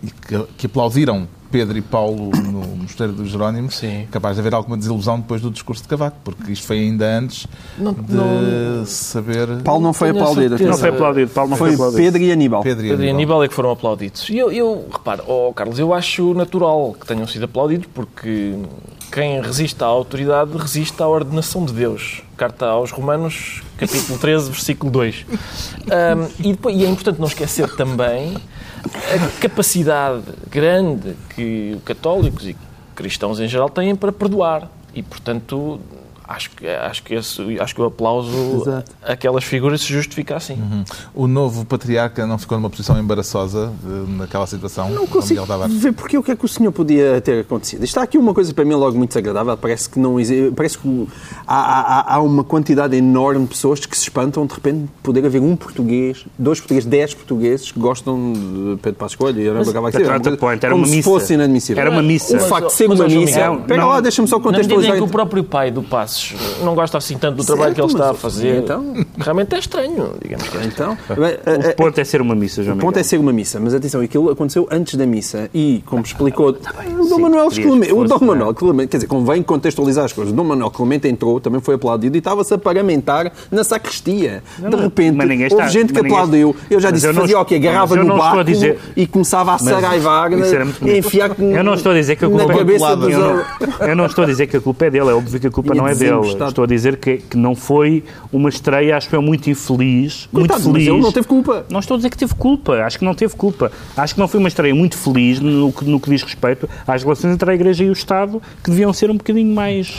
e que, que aplaudiram Pedro e Paulo no Mosteiro dos Jerónimos, Sim. capaz de haver alguma desilusão depois do discurso de Cavaco, porque isto foi ainda antes Não- de não- saber Paulo não foi aplaudido. Não foi aplaudido, Paulo não foi, Foi aplaudido. Pedro e Aníbal. Pedro e Pedro e Aníbal. Aníbal é que foram aplaudidos. E eu, eu reparo, oh, Carlos, eu acho natural que tenham sido aplaudidos porque quem resiste à autoridade resiste à ordenação de Deus. Carta aos Romanos, capítulo 13, versículo 2. Ahm, e, depois, e é importante não esquecer também a capacidade grande que católicos e cristãos em geral têm para perdoar. E, portanto, acho que, acho que, esse, acho que o aplauso Exato. àquelas figuras se justifica assim. Uhum. O novo patriarca não ficou numa posição embaraçosa eh, naquela situação? Não o consigo ver porque o que é que o senhor podia ter acontecido. Está aqui uma coisa para mim logo muito desagradável. Parece que não parece que há, há- há uma quantidade enorme de pessoas que se espantam de repente de poder haver um português, dois portugueses, dez portugueis que gostam de Pedro Passos Coelho. E não acaba Patrão da Ponte, era uma se missa. fosse inadmissível. Era uma missa. O facto de ser Mas, uma missa. Não- lá, deixa-me só Na medida em contextualizar. que o próprio pai do Passos não gosta assim tanto do trabalho que ele Certo, está a fazer, então- realmente é estranho, digamos que é estranho. Então, O ponto é ser uma missa, João O ponto Miguel. é ser uma missa, mas atenção, aquilo aconteceu antes da missa e, como explicou, o Dom Sim, Manuel Clemente, o fosse, Dom não é? Manuel Clemente, quer dizer, convém contextualizar as coisas. O Dom Manuel Clemente entrou, também foi aplaudido e estava-se a paramentar na sacristia. de não, repente, mas ninguém houve está- gente que aplaudiu. Eu já disse eu que não fazia o quê? Agarrava no não báculo dizer- e começava a saraivar, a enfiar Eu não estou a dizer que a culpa colada. dos... Eu não, eu não estou a dizer que a culpa é dele, é óbvio que a culpa não é dele. Estou a dizer que, que não foi uma estreia, acho que é muito infeliz. Coitado, muito feliz. ele não teve culpa. Não estou a dizer que teve culpa, acho que não teve culpa. Acho que não foi uma estreia muito feliz no que, no que diz respeito às relações entre a Igreja e o Estado, que deviam ser um bocadinho mais.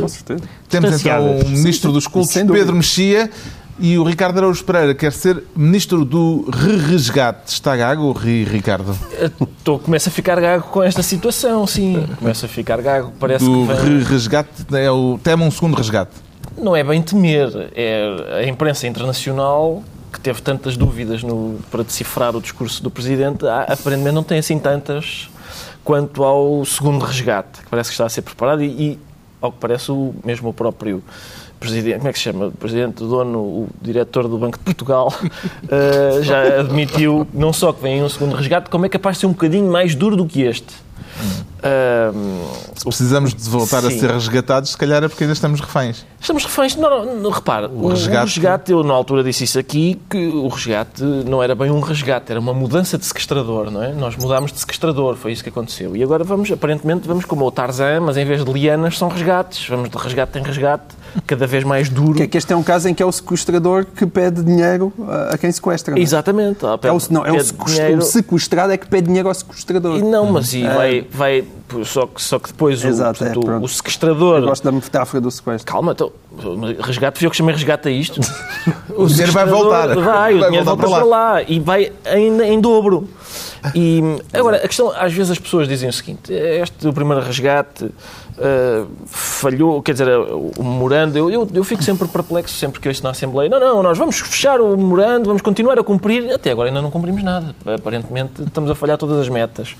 Com certeza. Temos então o Ministro dos Cultos. Pedro Mexia, e o Ricardo Araújo Pereira quer ser Ministro do Re-Resgate. Está gago o Ri, Ricardo? Estou, começo a ficar gago com esta situação, sim. Começo a ficar gago, parece Do que vem- Re-Resgate, é o, teme um segundo resgate. não é bem temer. É a imprensa internacional que teve tantas dúvidas no- para decifrar o discurso do Presidente, aparentemente não tem assim tantas quanto ao segundo resgate, que parece que está a ser preparado e, e, ao que parece, o, mesmo o próprio Presidente, como é que se chama? O Presidente, o dono, o diretor do Banco de Portugal, eh, já admitiu não só que vem um segundo resgate, como é capaz de ser um bocadinho mais duro do que este. Se precisamos de voltar a Sim. ser resgatados, se calhar é porque ainda estamos reféns. Estamos reféns. Não, não, não, repara, o, resgate- o resgate, eu na altura disse isso aqui, que o resgate não era bem um resgate, era uma mudança de sequestrador, não é? Nós mudámos de sequestrador, foi isso que aconteceu. E agora vamos, aparentemente, vamos como o Tarzan, mas em vez de lianas são resgates. Vamos de resgate em resgate, cada vez mais duro. Que é que este é um caso em que é o sequestrador que pede dinheiro a a quem sequestra. não é? Exatamente. É o, não, é o, Pede sequest- dinheiro. o sequestrado é que pede dinheiro ao sequestrador. E não, mas e vai, vai só, que, só que depois o, Exato, é, portanto, o- pronto. o sequestrador... Eu gosto da metáfora do sequestro. Calma, então, resgate, fui eu que chamei resgate a isto. O, dinheiro vai voltar. Vai, o Vai dinheiro volta para para lá. E vai ainda em dobro. E agora, a questão, às vezes as pessoas dizem o seguinte: este, o primeiro resgate ah, falhou, quer dizer, o memorando, eu, eu, eu fico sempre perplexo, sempre que eu ouço na Assembleia: não, não, nós vamos fechar o memorando, vamos continuar a cumprir. Até agora ainda não cumprimos nada. Aparentemente estamos a falhar todas as metas.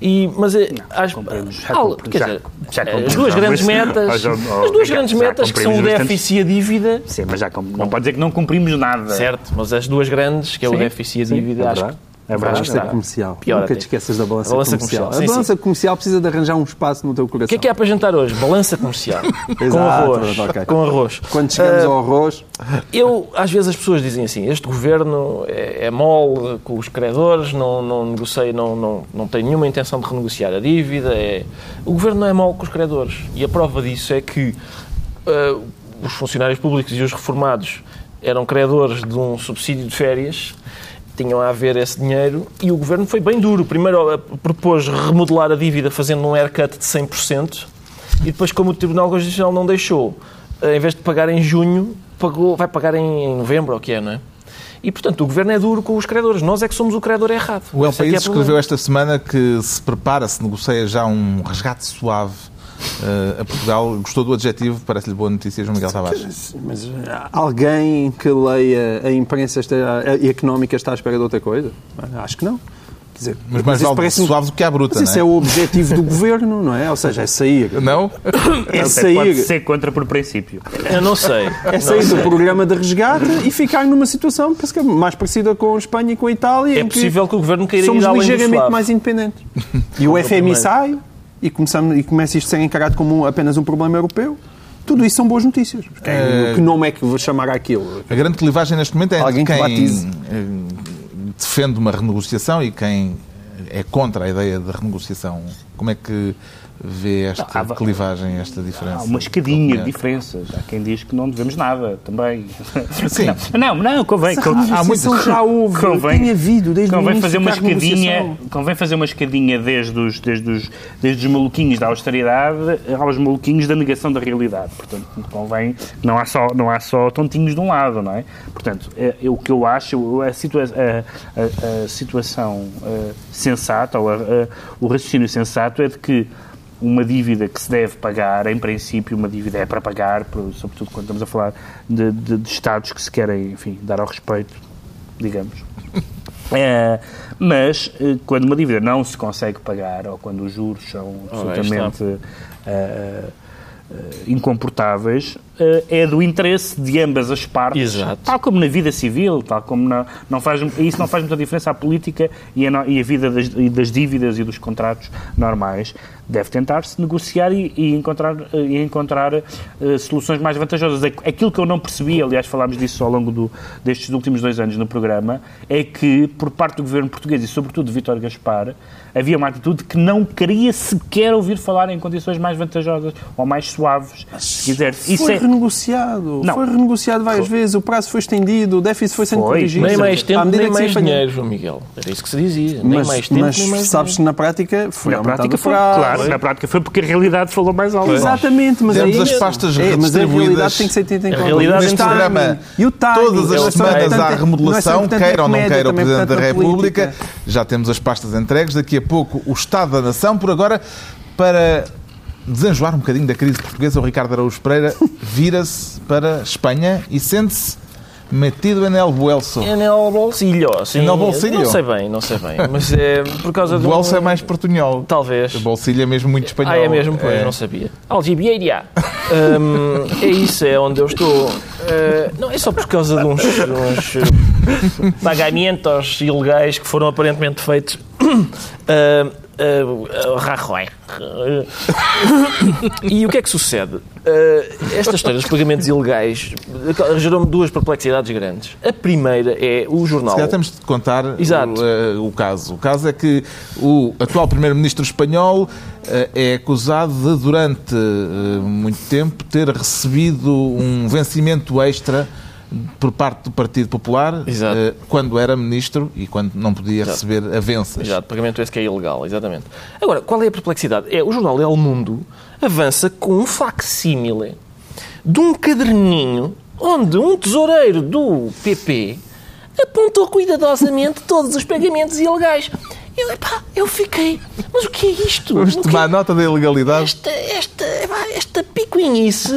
E, mas é, às- cumprimos, já quer já- dizer, já as duas grandes metas, Oh, oh, as duas grandes metas que são o déficit e a dívida. Sim, mas já não pode dizer que não cumprimos nada. Certo, mas as duas grandes, que é o Sim, déficit e a sim, dívida, é acho que É verdade. Balança verdade. comercial. Pior Nunca até. te esqueças da balança, balança comercial. comercial, sim, a balança comercial precisa de arranjar um espaço no teu coração. O que é que há para jantar hoje? Balança comercial. com arroz. ok. Com arroz. Quando chegamos Ah, ao arroz, Eu, às vezes as pessoas dizem assim, este governo é, é mole com os credores, não, não negocia, não, não, não tem nenhuma intenção de renegociar a dívida. É... O governo não é mole com os credores. E a prova disso é que ah, os funcionários públicos e os reformados eram credores de um subsídio de férias, tinham a haver esse dinheiro e o governo foi bem duro. Primeiro ah, propôs remodelar a dívida fazendo um haircut de 100% e depois, como o Tribunal Constitucional não deixou, ah, em vez de pagar em junho, pagou, vai pagar em, em novembro, ou o que é, não é? E, portanto, o governo é duro com os credores. Nós é que somos o credor errado. O El País é escreveu esta semana que se prepara, se negocia já um resgate suave eh, a Portugal. Gostou do adjetivo? Parece-lhe boa notícia, João Miguel Tavares. mas alguém que leia a imprensa a- económica está à espera de outra coisa? Acho que não. Dizer, Mas mais isso vale parece-me- suave do que à bruta, Mas esse é não o objetivo do governo, não é? Ou seja, é sair. é? Não? É pode sair, ser contra por princípio. Eu não sei. é sair do programa de resgate e ficar numa situação penso que é mais parecida com a Espanha e com a Itália. É em que possível que o governo queira somos ir além do ligeiramente mais independentes. E o FMI sai e, começamos, e começa isto a ser encarado como um- apenas um problema europeu. Tudo isso são boas notícias. Quem- É- Que nome é que vou chamar aquilo? A grande clivagem neste momento é entre Alguém que quem batize. eh, defende uma renegociação e quem é contra a ideia de renegociação. Como é que vê esta Não, há- clivagem, esta diferença? Há uma escadinha de diferenças. Há quem diz que não devemos nada também. Sim. Não, não, não convém. Convém- renegociação já houve, tem havido desde o convém fazer uma que há escadinha, convém fazer uma escadinha desde os, desde os, desde os maluquinhos da austeridade aos maluquinhos da negação da realidade. Portanto, convém, não há só, não há só tontinhos de um lado, não é? Portanto, é, é o que eu acho, a, situa a, a- a situação eh, sensata, ou a- a- o raciocínio sensato é de que uma dívida que se deve pagar, em princípio, uma dívida é para pagar, sobretudo quando estamos a falar de, de- de Estados que se querem, enfim, dar ao respeito, digamos. É, mas eh, quando uma dívida não se consegue pagar, ou quando os juros são absolutamente eh, eh, incomportáveis, eh, é do interesse de ambas as partes, Exato. tal como na vida civil, tal como na, não faz, isso não faz muita diferença à política e a, e a vida das, e das dívidas e dos contratos normais. Deve tentar-se negociar e, e encontrar, eh, e encontrar eh, soluções mais vantajosas. Aqu- Aquilo que eu não percebi, aliás, falámos disso ao longo do- destes últimos dois anos no programa, é que, por parte do governo português e, sobretudo, de Vítor Gaspar, havia uma atitude que não queria sequer ouvir falar em condições mais vantajosas ou mais suaves, se quiser. Isso foi é, renegociado. Não. Foi renegociado várias vezes. O prazo foi estendido, o déficit foi sendo Foi. corrigido. Nem mais tempo, nem mais dinheiro, João Miguel. Era isso que se dizia. Nem Mas, mais tempo, mas nem mais sabes que na prática foi na prática foi, prazo. claro, na prática foi porque a realidade falou mais alto. Exatamente, mas Temos aí, as pastas é, mas a realidade tem que ser tida em A conta. realidade Mas neste programa, E o timing. Todas é as só semanas há é remodelação, queira ou não queira o é Presidente da República. Já temos as pastas entregues. Daqui a pouco o Estado da Nação. Por agora, para desenjoar um bocadinho da crise portuguesa, o Ricardo Araújo Pereira vira-se para Espanha e sente-se metido em El Buelso. É no bolsilho. Sim. no bolsilho? Não sei bem, não sei bem. Mas é por causa do... Buelso é mais portunhol. Talvez. O bolsilho é mesmo muito espanhol. Ah, é mesmo? Pois, É. não sabia. Algibeira. Hum, é isso, é onde eu estou. Uh, não, é só por causa de uns, uns, uh, pagamentos ilegais que foram aparentemente feitos. Uh, uh, Rajoy. Uh, e o que é que sucede? Uh, esta história dos pagamentos ilegais gerou-me duas perplexidades grandes. A primeira é o jornal. Se calhar temos de contar Exato. O, eh, o caso. O caso é que o atual Primeiro-Ministro espanhol eh, é acusado de, durante muito tempo, ter recebido um vencimento extra por parte do Partido Popular Exato. eh, quando era Ministro e quando não podia receber avanças. Exato, pagamento esse que é ilegal, exatamente. Agora, qual é a perplexidade? É, o jornal El Mundo avança com um facsímile de um caderninho onde um tesoureiro do PP apontou cuidadosamente todos os pagamentos ilegais. Eu, epá, eu fiquei, mas o que é isto? Vamos O tomar é nota da ilegalidade. esta, esta, epá, esta picuinhice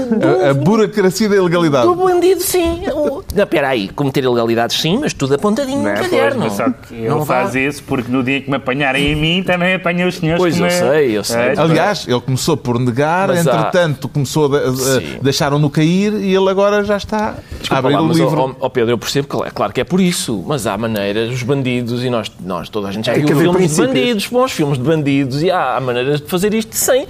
A, a do, burocracia da ilegalidade. do bandido, sim. O- Não, espera aí, cometer ilegalidades sim, mas tudo apontadinho Não no é? Pois, caderno. mas só que ele Não vá- faz isso porque no dia que me apanharem a mim também apanha os senhores Pois, que eu me... sei, eu sei. É, Aliás, ele começou por negar, Mas há- entretanto começou a, a- deixaram-no cair e ele agora já está a Desculpa lá, mas, livro. ó, ó, Pedro, eu percebo que é claro que é por isso, mas há maneiras, os bandidos, e nós, nós toda a gente já Tem viu haver filmes de princípios. bandidos, bons filmes de bandidos, e há, há maneiras de fazer isto sem.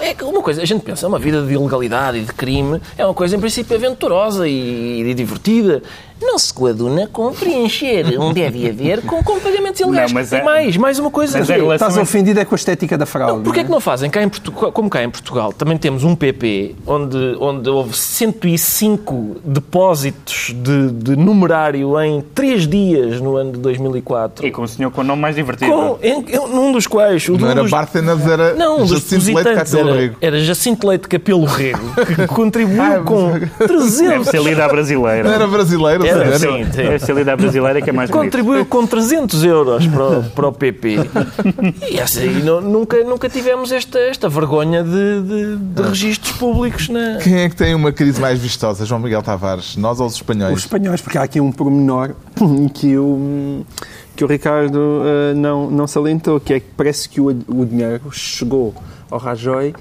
É uma coisa, a gente pensa, uma vida de ilegalidade e de crime é uma coisa, em princípio, aventurosa e, e divertida. Não se coaduna com preencher um deve haver com, com pagamentos ilegais. Não, mas e é- mais, mais uma coisa. mas é relação- Estás ofendido é com a estética da fraude. Não, Porquê é que não fazem? Cá em Portugal, como cá em Portugal também temos um PP onde, onde houve 105 depósitos de, de numerário em 3 dias no ano de 2004. E com o senhor com o nome mais divertido. Com, em, num dos quais... o Não um era dos, Bartender, era não, dos Jacinto Leite Capelo era, Rego. era Jacinto Leite Capelo Rego, que contribuiu Ah, com Deve 300... ser lida à brasileira. Não era brasileiro, Era, sim, sim. Deve ser lida à brasileira que é mais bonito. Contribuiu com 300 euros para o, para o PP. E essa aí não- nunca, nunca tivemos esta, esta vergonha de, de, de registros públicos na. Quem é que tem uma crise mais vistosa? João Miguel Tavares, nós ou os espanhóis? Os espanhóis, porque há aqui um pormenor que o, que o Ricardo eh, não, não salientou, que é que parece que o, o dinheiro chegou ao Rajoy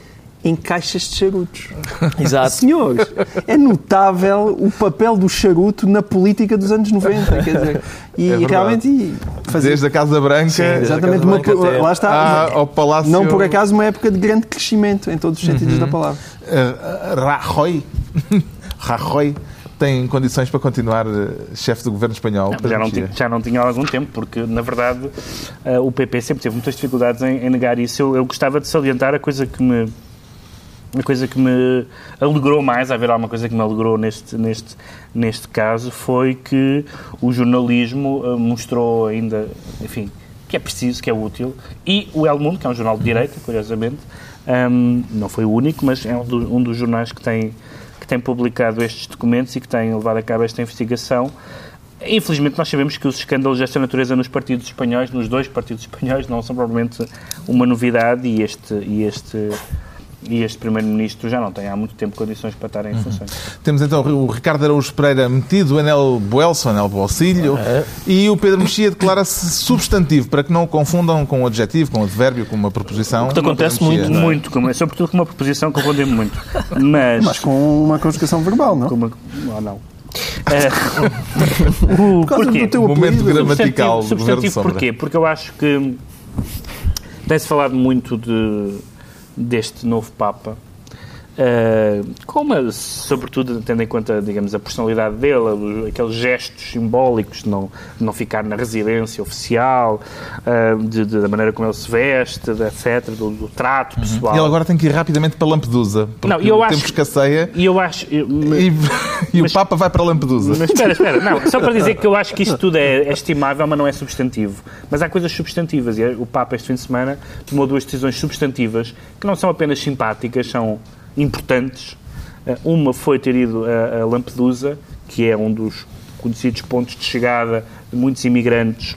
em caixas de charutos. Exato. Senhores, é notável o papel do charuto na política dos anos 90. Quer dizer, e É realmente e fazer Desde a Casa Branca a exatamente Casa uma, Branca lá está. à- ao Palácio... Não por acaso uma época de grande crescimento em todos os sentidos da palavra. Uh, Rajoy. Rajoy. tem condições para continuar uh, chefe do governo espanhol? Não, já, não tinha, já não tinha há algum tempo, porque, na verdade, uh, o PP sempre teve muitas dificuldades em, em negar isso. Eu, eu, gostava de salientar a coisa que me. A coisa que me alegrou mais, a haver alguma coisa que me alegrou neste, neste, neste caso, foi que o jornalismo uh, mostrou ainda, enfim, que é preciso, que é útil, e o El Mundo, que é um jornal de direita, curiosamente, um, não foi o único, mas é um, do, um dos jornais que tem que tem publicado estes documentos e que tem levado a cabo esta investigação. Infelizmente, nós sabemos que os escândalos desta natureza nos partidos espanhóis, nos dois partidos espanhóis, não são provavelmente uma novidade e este, e este e este Primeiro-Ministro já não tem há muito tempo condições para estar em uhum. funções. Temos então o Ricardo Araújo Pereira metido, o Anel Boelson, Anel Bolsilho, é. e o Pedro Mexia declara-se substantivo, para que não o confundam com um adjetivo, com um advérbio, com uma preposição. O que acontece muito, não é? muito, como, sobretudo com uma preposição confundem muito. Mas, Mas com uma conjugação verbal, não? Com uma, não, não. Uh, o, porquê? Do momento gramatical substantivo, substantivo porquê? Porque eu acho que tem-se falado muito de deste novo Papa, Uh, como, sobretudo, tendo em conta, digamos, a personalidade dele, aqueles gestos simbólicos de não, de não ficar na residência oficial, uh, de, de, da maneira como ele se veste, etc., do, do trato pessoal. Uhum. E ele agora tem que ir rapidamente para Lampedusa, porque não, eu o acho, tempo escasseia e, eu acho, eu, e, e mas, o Papa vai para Lampedusa. Mas espera, espera, não, só para dizer que eu acho que isto tudo é, é estimável, mas não é substantivo. Mas há coisas substantivas, e é, o Papa este fim de semana tomou duas decisões substantivas que não são apenas simpáticas, são importantes. Eh, uma foi ter ido a Lampedusa, que é um dos conhecidos pontos de chegada de muitos imigrantes,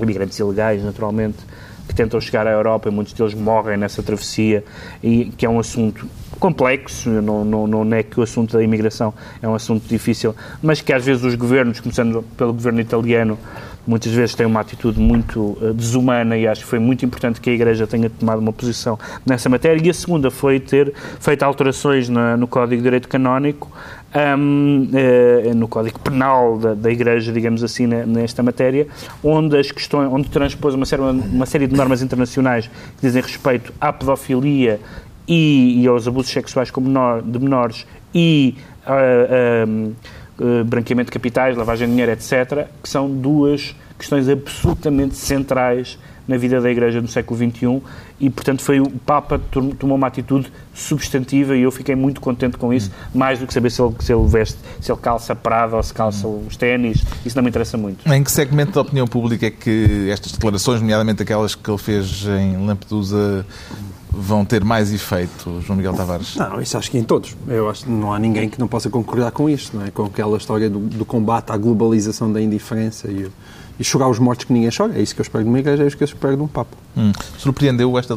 imigrantes ilegais, naturalmente, que tentam chegar à Europa e muitos deles morrem nessa travessia, e que é um assunto complexo, não, não, não é que o assunto da imigração é um assunto difícil, mas que às vezes os governos, começando pelo governo italiano, muitas vezes têm uma atitude muito uh, desumana e acho que foi muito importante que a Igreja tenha tomado uma posição nessa matéria. E a segunda foi ter feito alterações na, no Código de Direito Canónico, um, uh, no Código Penal da, da Igreja, digamos assim, na, nesta matéria, onde as questões, onde transpôs uma série, uma série de normas internacionais que dizem respeito à pedofilia e, e aos abusos sexuais com menor, de menores e uh, uh, branqueamento de capitais, lavagem de dinheiro, etc., que são duas questões absolutamente centrais na vida da Igreja no século XXI e, portanto, foi o Papa tomou uma atitude substantiva e eu fiquei muito contente com isso, hum. mais do que saber se ele, se ele veste, se ele calça Prada ou se calça hum. os ténis, isso não me interessa muito. Em que segmento da opinião pública é que estas declarações, nomeadamente aquelas que ele fez em Lampedusa, vão ter mais efeito, João Miguel Tavares? Não, isso acho que em todos. Eu acho que não há ninguém que não possa concordar com isto, não é? Com aquela história do, do combate à globalização da indiferença e e chorar os mortos que ninguém chora. É isso que eu espero de uma igreja, é isso que eu espero de um Papa. Hum. Surpreendeu esta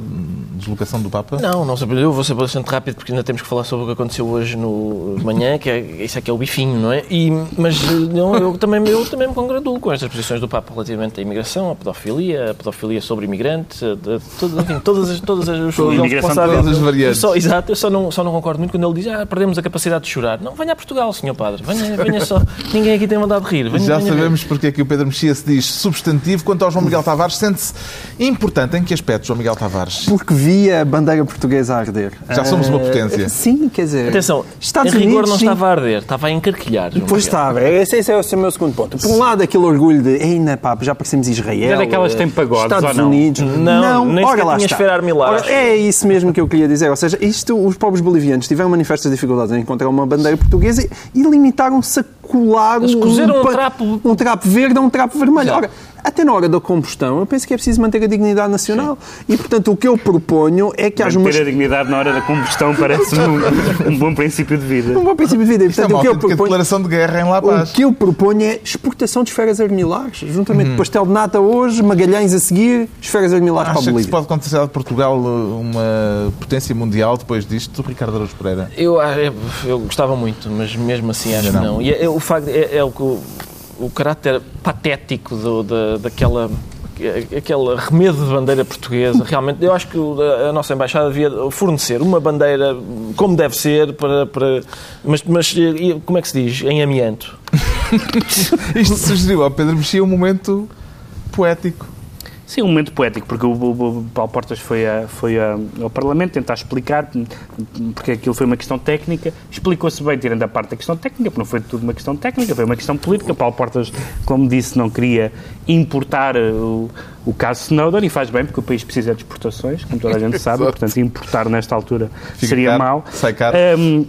deslocação do Papa? Não, não surpreendeu. Vou ser bastante rápido porque ainda temos que falar sobre o que aconteceu hoje no de manhã, que é, isso é que é o bifinho, não é? E, mas não, eu, também, eu também me congratulo com estas posições do Papa relativamente à imigração, à pedofilia, à pedofilia sobre imigrantes, a, a, todo, enfim, todas as, todas as, os responsáveis. Todas as variantes. Só, exato, eu só não, só não concordo muito quando ele diz ah, perdemos a capacidade de chorar. Não, venha a Portugal, senhor Padre. Venha, venha só. Ninguém aqui tem vontade de rir. Venha, Já venha, sabemos porque é que o Pedro Mexia se diz substantivo Quanto ao João Miguel Tavares, sente-se importante em que aspecto, João Miguel Tavares? Porque via a bandeira portuguesa a arder. Já somos uma potência. Uh, sim, quer dizer... Atenção, Estados em rigor Unidos, não sim. estava a arder, estava a encarquilhar. João pois Miguel. estava. Esse, esse é o meu segundo ponto. Por um lado, aquele orgulho de, ainda pá, já parecemos Israel... É daquelas que têm pagodes, Estados não? Unidos... Não, não nem ora lá tinha esferar milagres. É isso mesmo que eu queria dizer. Ou seja, isto, os povos bolivianos tiveram manifestas dificuldades em encontrar uma bandeira portuguesa e limitaram-se a colar um, um, trapo... um trapo verde a um trapo vermelho. Ora, até na hora da combustão, eu penso que é preciso manter a dignidade nacional. Sim. E, portanto, o que eu proponho é que haja uma... Manter a dignidade na hora da combustão parece um, um, bom princípio de vida. Um bom princípio de vida. E, portanto, é uma o que eu proponho... declaração de guerra em La Paz. O que eu proponho é exportação de esferas armilares, juntamente uhum. pastel de nata hoje, Magalhães a seguir, esferas armilares Acha para a que se pode considerar de Portugal uh, uma potência mundial depois disto, Ricardo Araújo Pereira? Eu, ah, eu, gostava muito, mas mesmo assim acho não. que não. E é, é, o facto é, é o que o, caráter patético do, da, daquela aquele remedo de bandeira portuguesa, realmente, eu acho que a nossa Embaixada devia fornecer uma bandeira como deve ser, para, para mas, mas como é que se diz? Em amianto. Isto sugeriu ao Pedro Mexia um momento poético. Sim, um momento poético, porque o, o, o Paulo Portas foi, a, foi a, ao Parlamento tentar explicar, porque aquilo foi uma questão técnica, explicou-se bem, tirando a parte da questão técnica, porque não foi tudo uma questão técnica, foi uma questão política. Paulo Portas, como disse, não queria importar eh, o, o caso Snowden, e faz bem, porque o país precisa de exportações, como toda a gente sabe, portanto, importar nesta altura Fica seria caro, mau. sai caro. Um,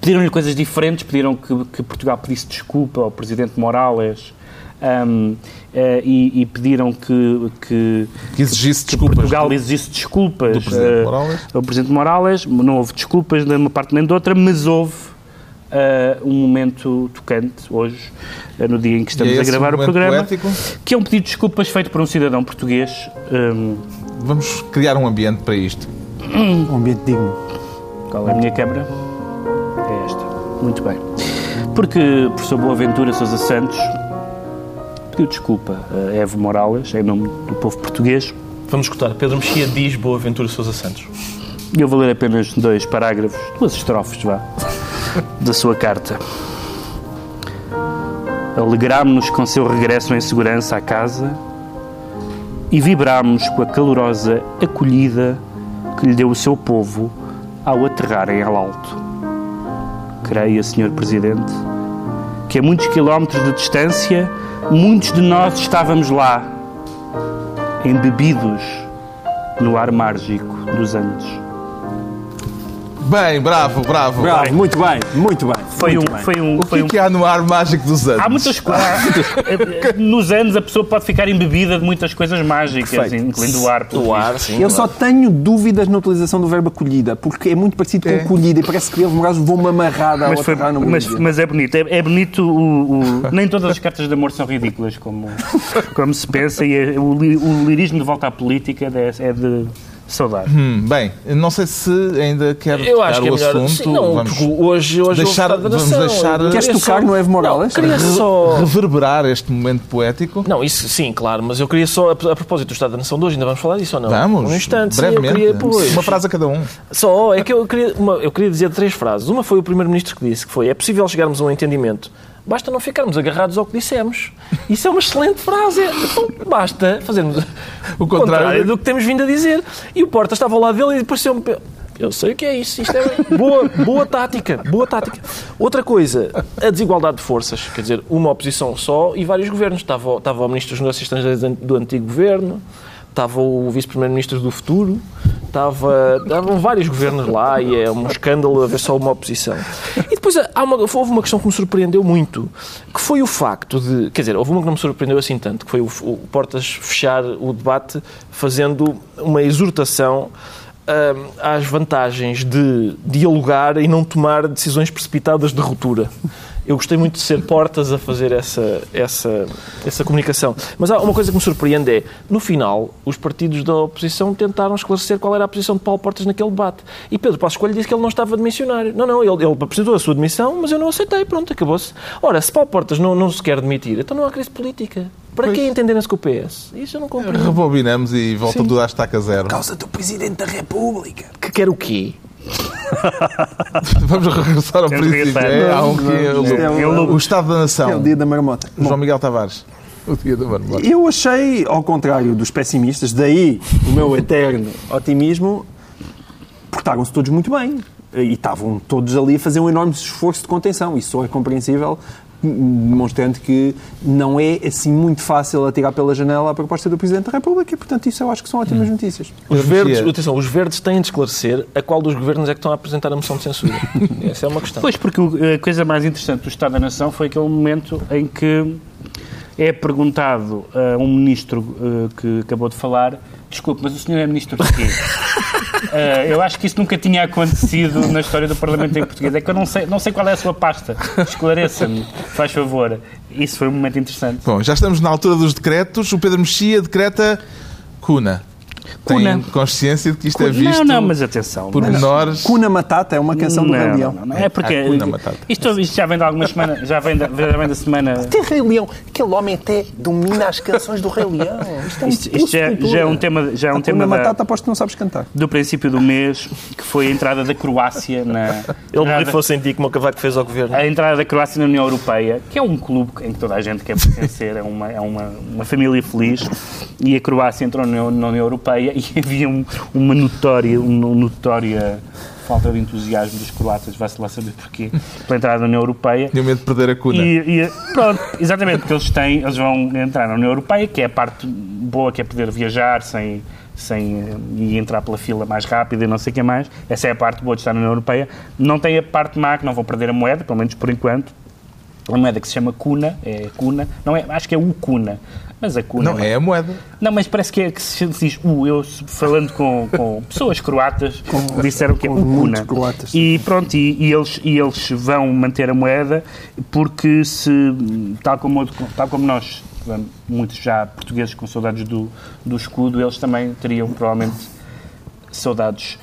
Pediram-lhe coisas diferentes, pediram que, que, Portugal pedisse desculpa ao Presidente Morales um, uh, e, e, pediram que, que, que exigisse desculpas. Portugal exigisse desculpas do Presidente Morales. Uh, ao Presidente Morales. Não houve desculpas de uma parte nem de outra, mas houve uh, um momento tocante hoje, no dia em que estamos é a gravar o programa, poético? que é um pedido de desculpas feito por um cidadão português. Um, Vamos criar um ambiente para isto. Um ambiente digno. Qual é a minha câmara? É esta. Muito bem. Porque o professor Boaventura Sousa Santos pediu desculpa a Evo Morales, em nome do povo português. Vamos escutar. Pedro Mexia diz Boaventura Sousa Santos. Eu vou ler apenas dois parágrafos, duas estrofes, vá, da sua carta. Alegrámos-nos com seu regresso em segurança à casa e vibrámos com a calorosa acolhida que lhe deu o seu povo ao aterrar em Alto. Creia, Sr. Presidente, que a muitos quilómetros de distância, muitos de nós estávamos lá, embebidos no ar mágico dos Andes. Bem, bravo, bravo. Bravo, muito bem, muito bem. Foi muito um, bem. foi um, O que foi é um... que há no ar mágico dos anos? Há muitas coisas. Nos anos a pessoa pode ficar embebida de muitas coisas mágicas, Perfeito. incluindo o ar. Do ar, sim. Eu só tenho dúvidas na utilização do verbo acolhida, porque é muito parecido É. com colhida e parece que Evo Morales levou-me amarrada ao Mas, foi- mas, mas é bonito. É, é bonito o, o- Nem todas as cartas de amor são ridículas, como, como se pensa, e é- o, o lirismo de volta à política é, é de saudade. Hum, bem, não sei se ainda quer Eu tocar acho que é o melhor. assunto. Sim, não, vamos porque hoje, hoje deixar- vamos deixar- Queres tocar só- no Evo Morales? Não, queria só... reverberar este momento poético. Não, isso sim, claro, mas eu queria só, a, a propósito do Estado da Nação de hoje, ainda vamos falar disso ou não? Vamos, Um instante, sim, brevemente. eu queria, pois, Uma frase a cada um. Só, é que eu queria, uma- eu queria dizer três frases. Uma foi o Primeiro-Ministro que disse, que foi, é possível chegarmos a um entendimento, basta não ficarmos agarrados ao que dissemos. Isso é uma excelente frase. Então, basta fazermos O contrário. do que temos vindo a dizer. E o Porta estava ao lado dele e pareceu-me... Eu sei o que é isso. Isto é boa, boa tática. Boa tática. Outra coisa, a desigualdade de forças. Quer dizer, uma oposição só e vários governos. Estava, estava o Ministro dos Negócios Estrangeiros do antigo governo, estava o Vice-Primeiro-Ministro do futuro, estava, estavam vários governos lá e é um escândalo haver só uma oposição. E depois há uma, houve uma questão que me surpreendeu muito, que foi o facto de... Quer dizer, houve uma que não me surpreendeu assim tanto, que foi o, o Portas fechar o debate fazendo uma exortação hum, às vantagens de dialogar e não tomar decisões precipitadas de ruptura. Eu gostei muito de ser Portas a fazer essa, essa, essa comunicação. Mas há uma coisa que me surpreende é, no final, os partidos da oposição tentaram esclarecer qual era a posição de Paulo Portas naquele debate. E Pedro Passos Coelho disse que ele não estava de missionário. Não, não, ele, ele apresentou a sua demissão, mas eu não aceitei. Pronto, acabou-se. Ora, se Paulo Portas não, não se quer demitir, então não há crise política. Para Pois. que entenderem-se com o PS? Isso eu não compreendo. Rebobinamos e volta tudo à estaca zero. causa do Presidente da República. Que quer o quê? Vamos regressar ao Temos princípio. É, há um que é o- É o- o, Estado da Nação. É o dia da marmota. João Miguel Tavares. O dia da marmota. Eu achei, ao contrário dos pessimistas, daí o meu eterno otimismo, portaram-se todos muito bem. E estavam todos ali a fazer um enorme esforço de contenção. Isso só é compreensível, demonstrando que não é assim muito fácil atirar pela janela a proposta do Presidente da República e, portanto, isso eu acho que são ótimas notícias. Os verdes, atenção, os verdes têm de esclarecer a qual dos governos é que estão a apresentar a moção de censura. Essa é uma questão. Pois, porque a coisa mais interessante do Estado da Nação foi aquele momento em que é perguntado a um ministro eh, que acabou de falar desculpe, mas o senhor é ministro de quê? Eh, eu acho que isso nunca tinha acontecido na história do Parlamento em português. É que eu não sei, não sei qual é a sua pasta. Esclareça-me, faz favor. Isso foi um momento interessante. Bom, já estamos na altura dos decretos. O Pedro Mexia decreta Cuna. Têm Cuna. consciência de que isto é visto Não, não, mas atenção. por mas- menores. Cuna Matata é uma canção do não, Rei Leão. não, não, É porque Hakuna Matata. isto, isto já vem de algumas semanas, já vem da, já vem da semana. Tem Rei Leão. Aquele homem até domina as canções do Rei Leão. Isto, é um Isto, isto já, já é um tema, já é um a tema Cuna da- Matata aposto que não sabes cantar. do princípio do mês, que foi a entrada da Croácia na. Ele entrada- borrifou sentir como o cavaco fez ao governo. a entrada da Croácia na União Europeia, que é um clube em que toda a gente quer pertencer, é uma, é uma, uma família feliz, e a Croácia entrou na União Europeia e havia um- uma notória, uma notória falta de entusiasmo dos croatas, vai-se lá saber porquê, pela entrada na União Europeia. Tinha medo de perder a cuna. E, e- pronto, exatamente, porque eles têm, eles vão entrar na União Europeia, que é a parte boa, que é poder viajar sem, sem eh, e entrar pela fila mais rápida e não sei o que mais. Essa é a parte boa de estar na União Europeia. Não tem a parte má, que não vão perder a moeda, pelo menos por enquanto. A moeda que se chama Kuna, é Kuna, não é, acho que é o Kuna. Mas a Kuna. Não, é a moeda. Não, mas parece que, é, que se diz U. Eu, falando com, com pessoas croatas, disseram que é com o Kuna. croatas. E pronto, e, e eles, e eles vão manter a moeda porque se, tal como, tal como nós, muitos já portugueses com saudades do, do escudo, eles também teriam provavelmente saudades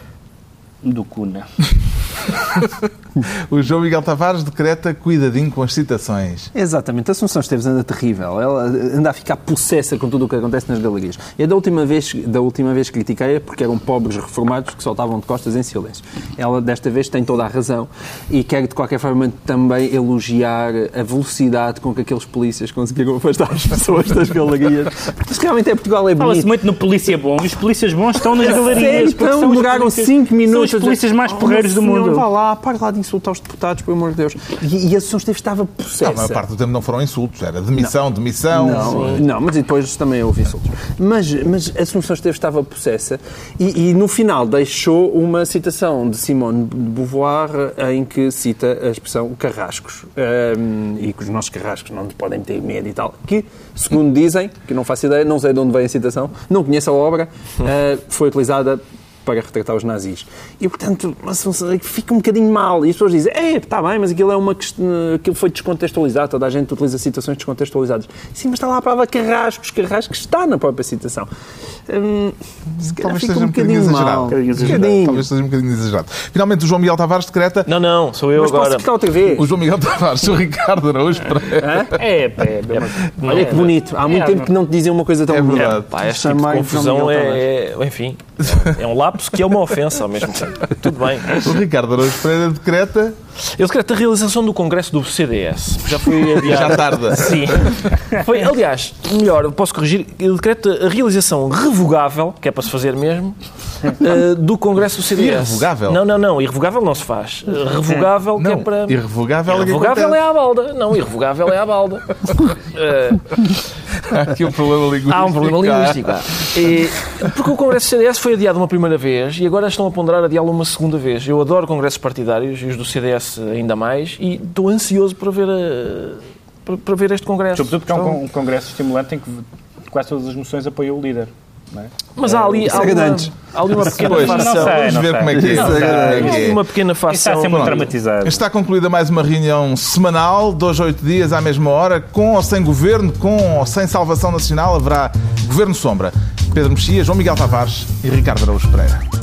do Kuna. O João Miguel Tavares decreta cuidadinho com as citações. Exatamente, a Assunção Esteves anda terrível. Ela anda a ficar possessa com tudo o que acontece nas galerias. Eu da última vez, da última vez critiquei-a porque eram pobres reformados que soltavam de costas em silêncio. Ela desta vez tem toda a razão e quero de qualquer forma também elogiar a velocidade com que aqueles polícias conseguiram afastar as pessoas das galerias. Porque realmente é Portugal é Fala-se bonito. muito no polícia bom e os polícias bons estão nas galerias. porque então, são os demoraram polícias- 5 minutos. São os polícias mais Oh, porreiros do mundo. Vá lá, pare lá de insultar os deputados, pelo amor de Deus. E, e a Assunção Esteves estava possessa. A maior parte do tempo não foram insultos, era demissão, demissão. Não, não, mas depois também houve insultos. Mas, mas a Assunção Esteves estava possessa e, e no final deixou uma citação de Simone de Beauvoir em que cita a expressão carrascos Ahm, e que os nossos carrascos não nos podem ter medo e tal. Que, segundo dizem, que não faço ideia, não sei de onde vem a citação, não conheço a obra, ah, foi utilizada para retratar os nazis. E, portanto, fica um bocadinho mal. E as pessoas dizem, é, está bem, mas aquilo, é uma questão, aquilo foi descontextualizado, toda a gente utiliza citações descontextualizadas. Sim, mas está lá a palavra carrascos, carrascos está na própria citação. Hum, se calhar Talvez fica seja um bocadinho exagerado. mal. Um bocadinho exagerado. bocadinho. Talvez seja um bocadinho exagerado. Finalmente, o João Miguel Tavares decreta. Não, não, sou eu Mas posso agora. ficar outra vez? O João Miguel Tavares, o Ricardo Araújo Pereira. É, é, é, é, Olha que bonito. Há muito É, tempo que não te dizem uma coisa tão É bonita. verdade. Pá, este tipo confusão é, é- enfim, é um lapso que é uma ofensa ao mesmo tempo. Tudo bem. O Ricardo Araújo Pereira decreta. Eu decreto a realização do congresso do CDS. Já foi adiado. Já tarda. Sim. Foi, aliás, melhor, posso corrigir, eu decreto a realização revogável, que é para se fazer mesmo, eh, do congresso do CDS. Irrevogável? Não, não, não. Irrevogável não se faz. Eh, Revogável que é Não, para... irrevogável é Irrevogável é à balda. Não, irrevogável é à balda. Eh, Há aqui um problema linguístico. Há um problema linguístico. E- porque o Congresso CDS foi adiado uma primeira vez e agora estão a ponderar adiá-lo uma segunda vez. Eu adoro congressos partidários e os do CDS ainda mais e estou ansioso para ver, a- para, para ver este congresso. Sobretudo porque é um, Então, con- um congresso estimulante em que quase todas as moções apoiam o líder. Não é? Mas há ali, Isso há é uma, há ali uma pequena Pois, facção. não sei. Vamos ver como é que é. Sei. como é ali é. uma pequena Isso está a facção. ser muito dramatizado. Está concluída mais uma reunião semanal, dois a oito dias à mesma hora, com ou sem governo, com ou sem salvação nacional, haverá governo sombra. Pedro Mexia, João Miguel Tavares e Ricardo Araújo Pereira.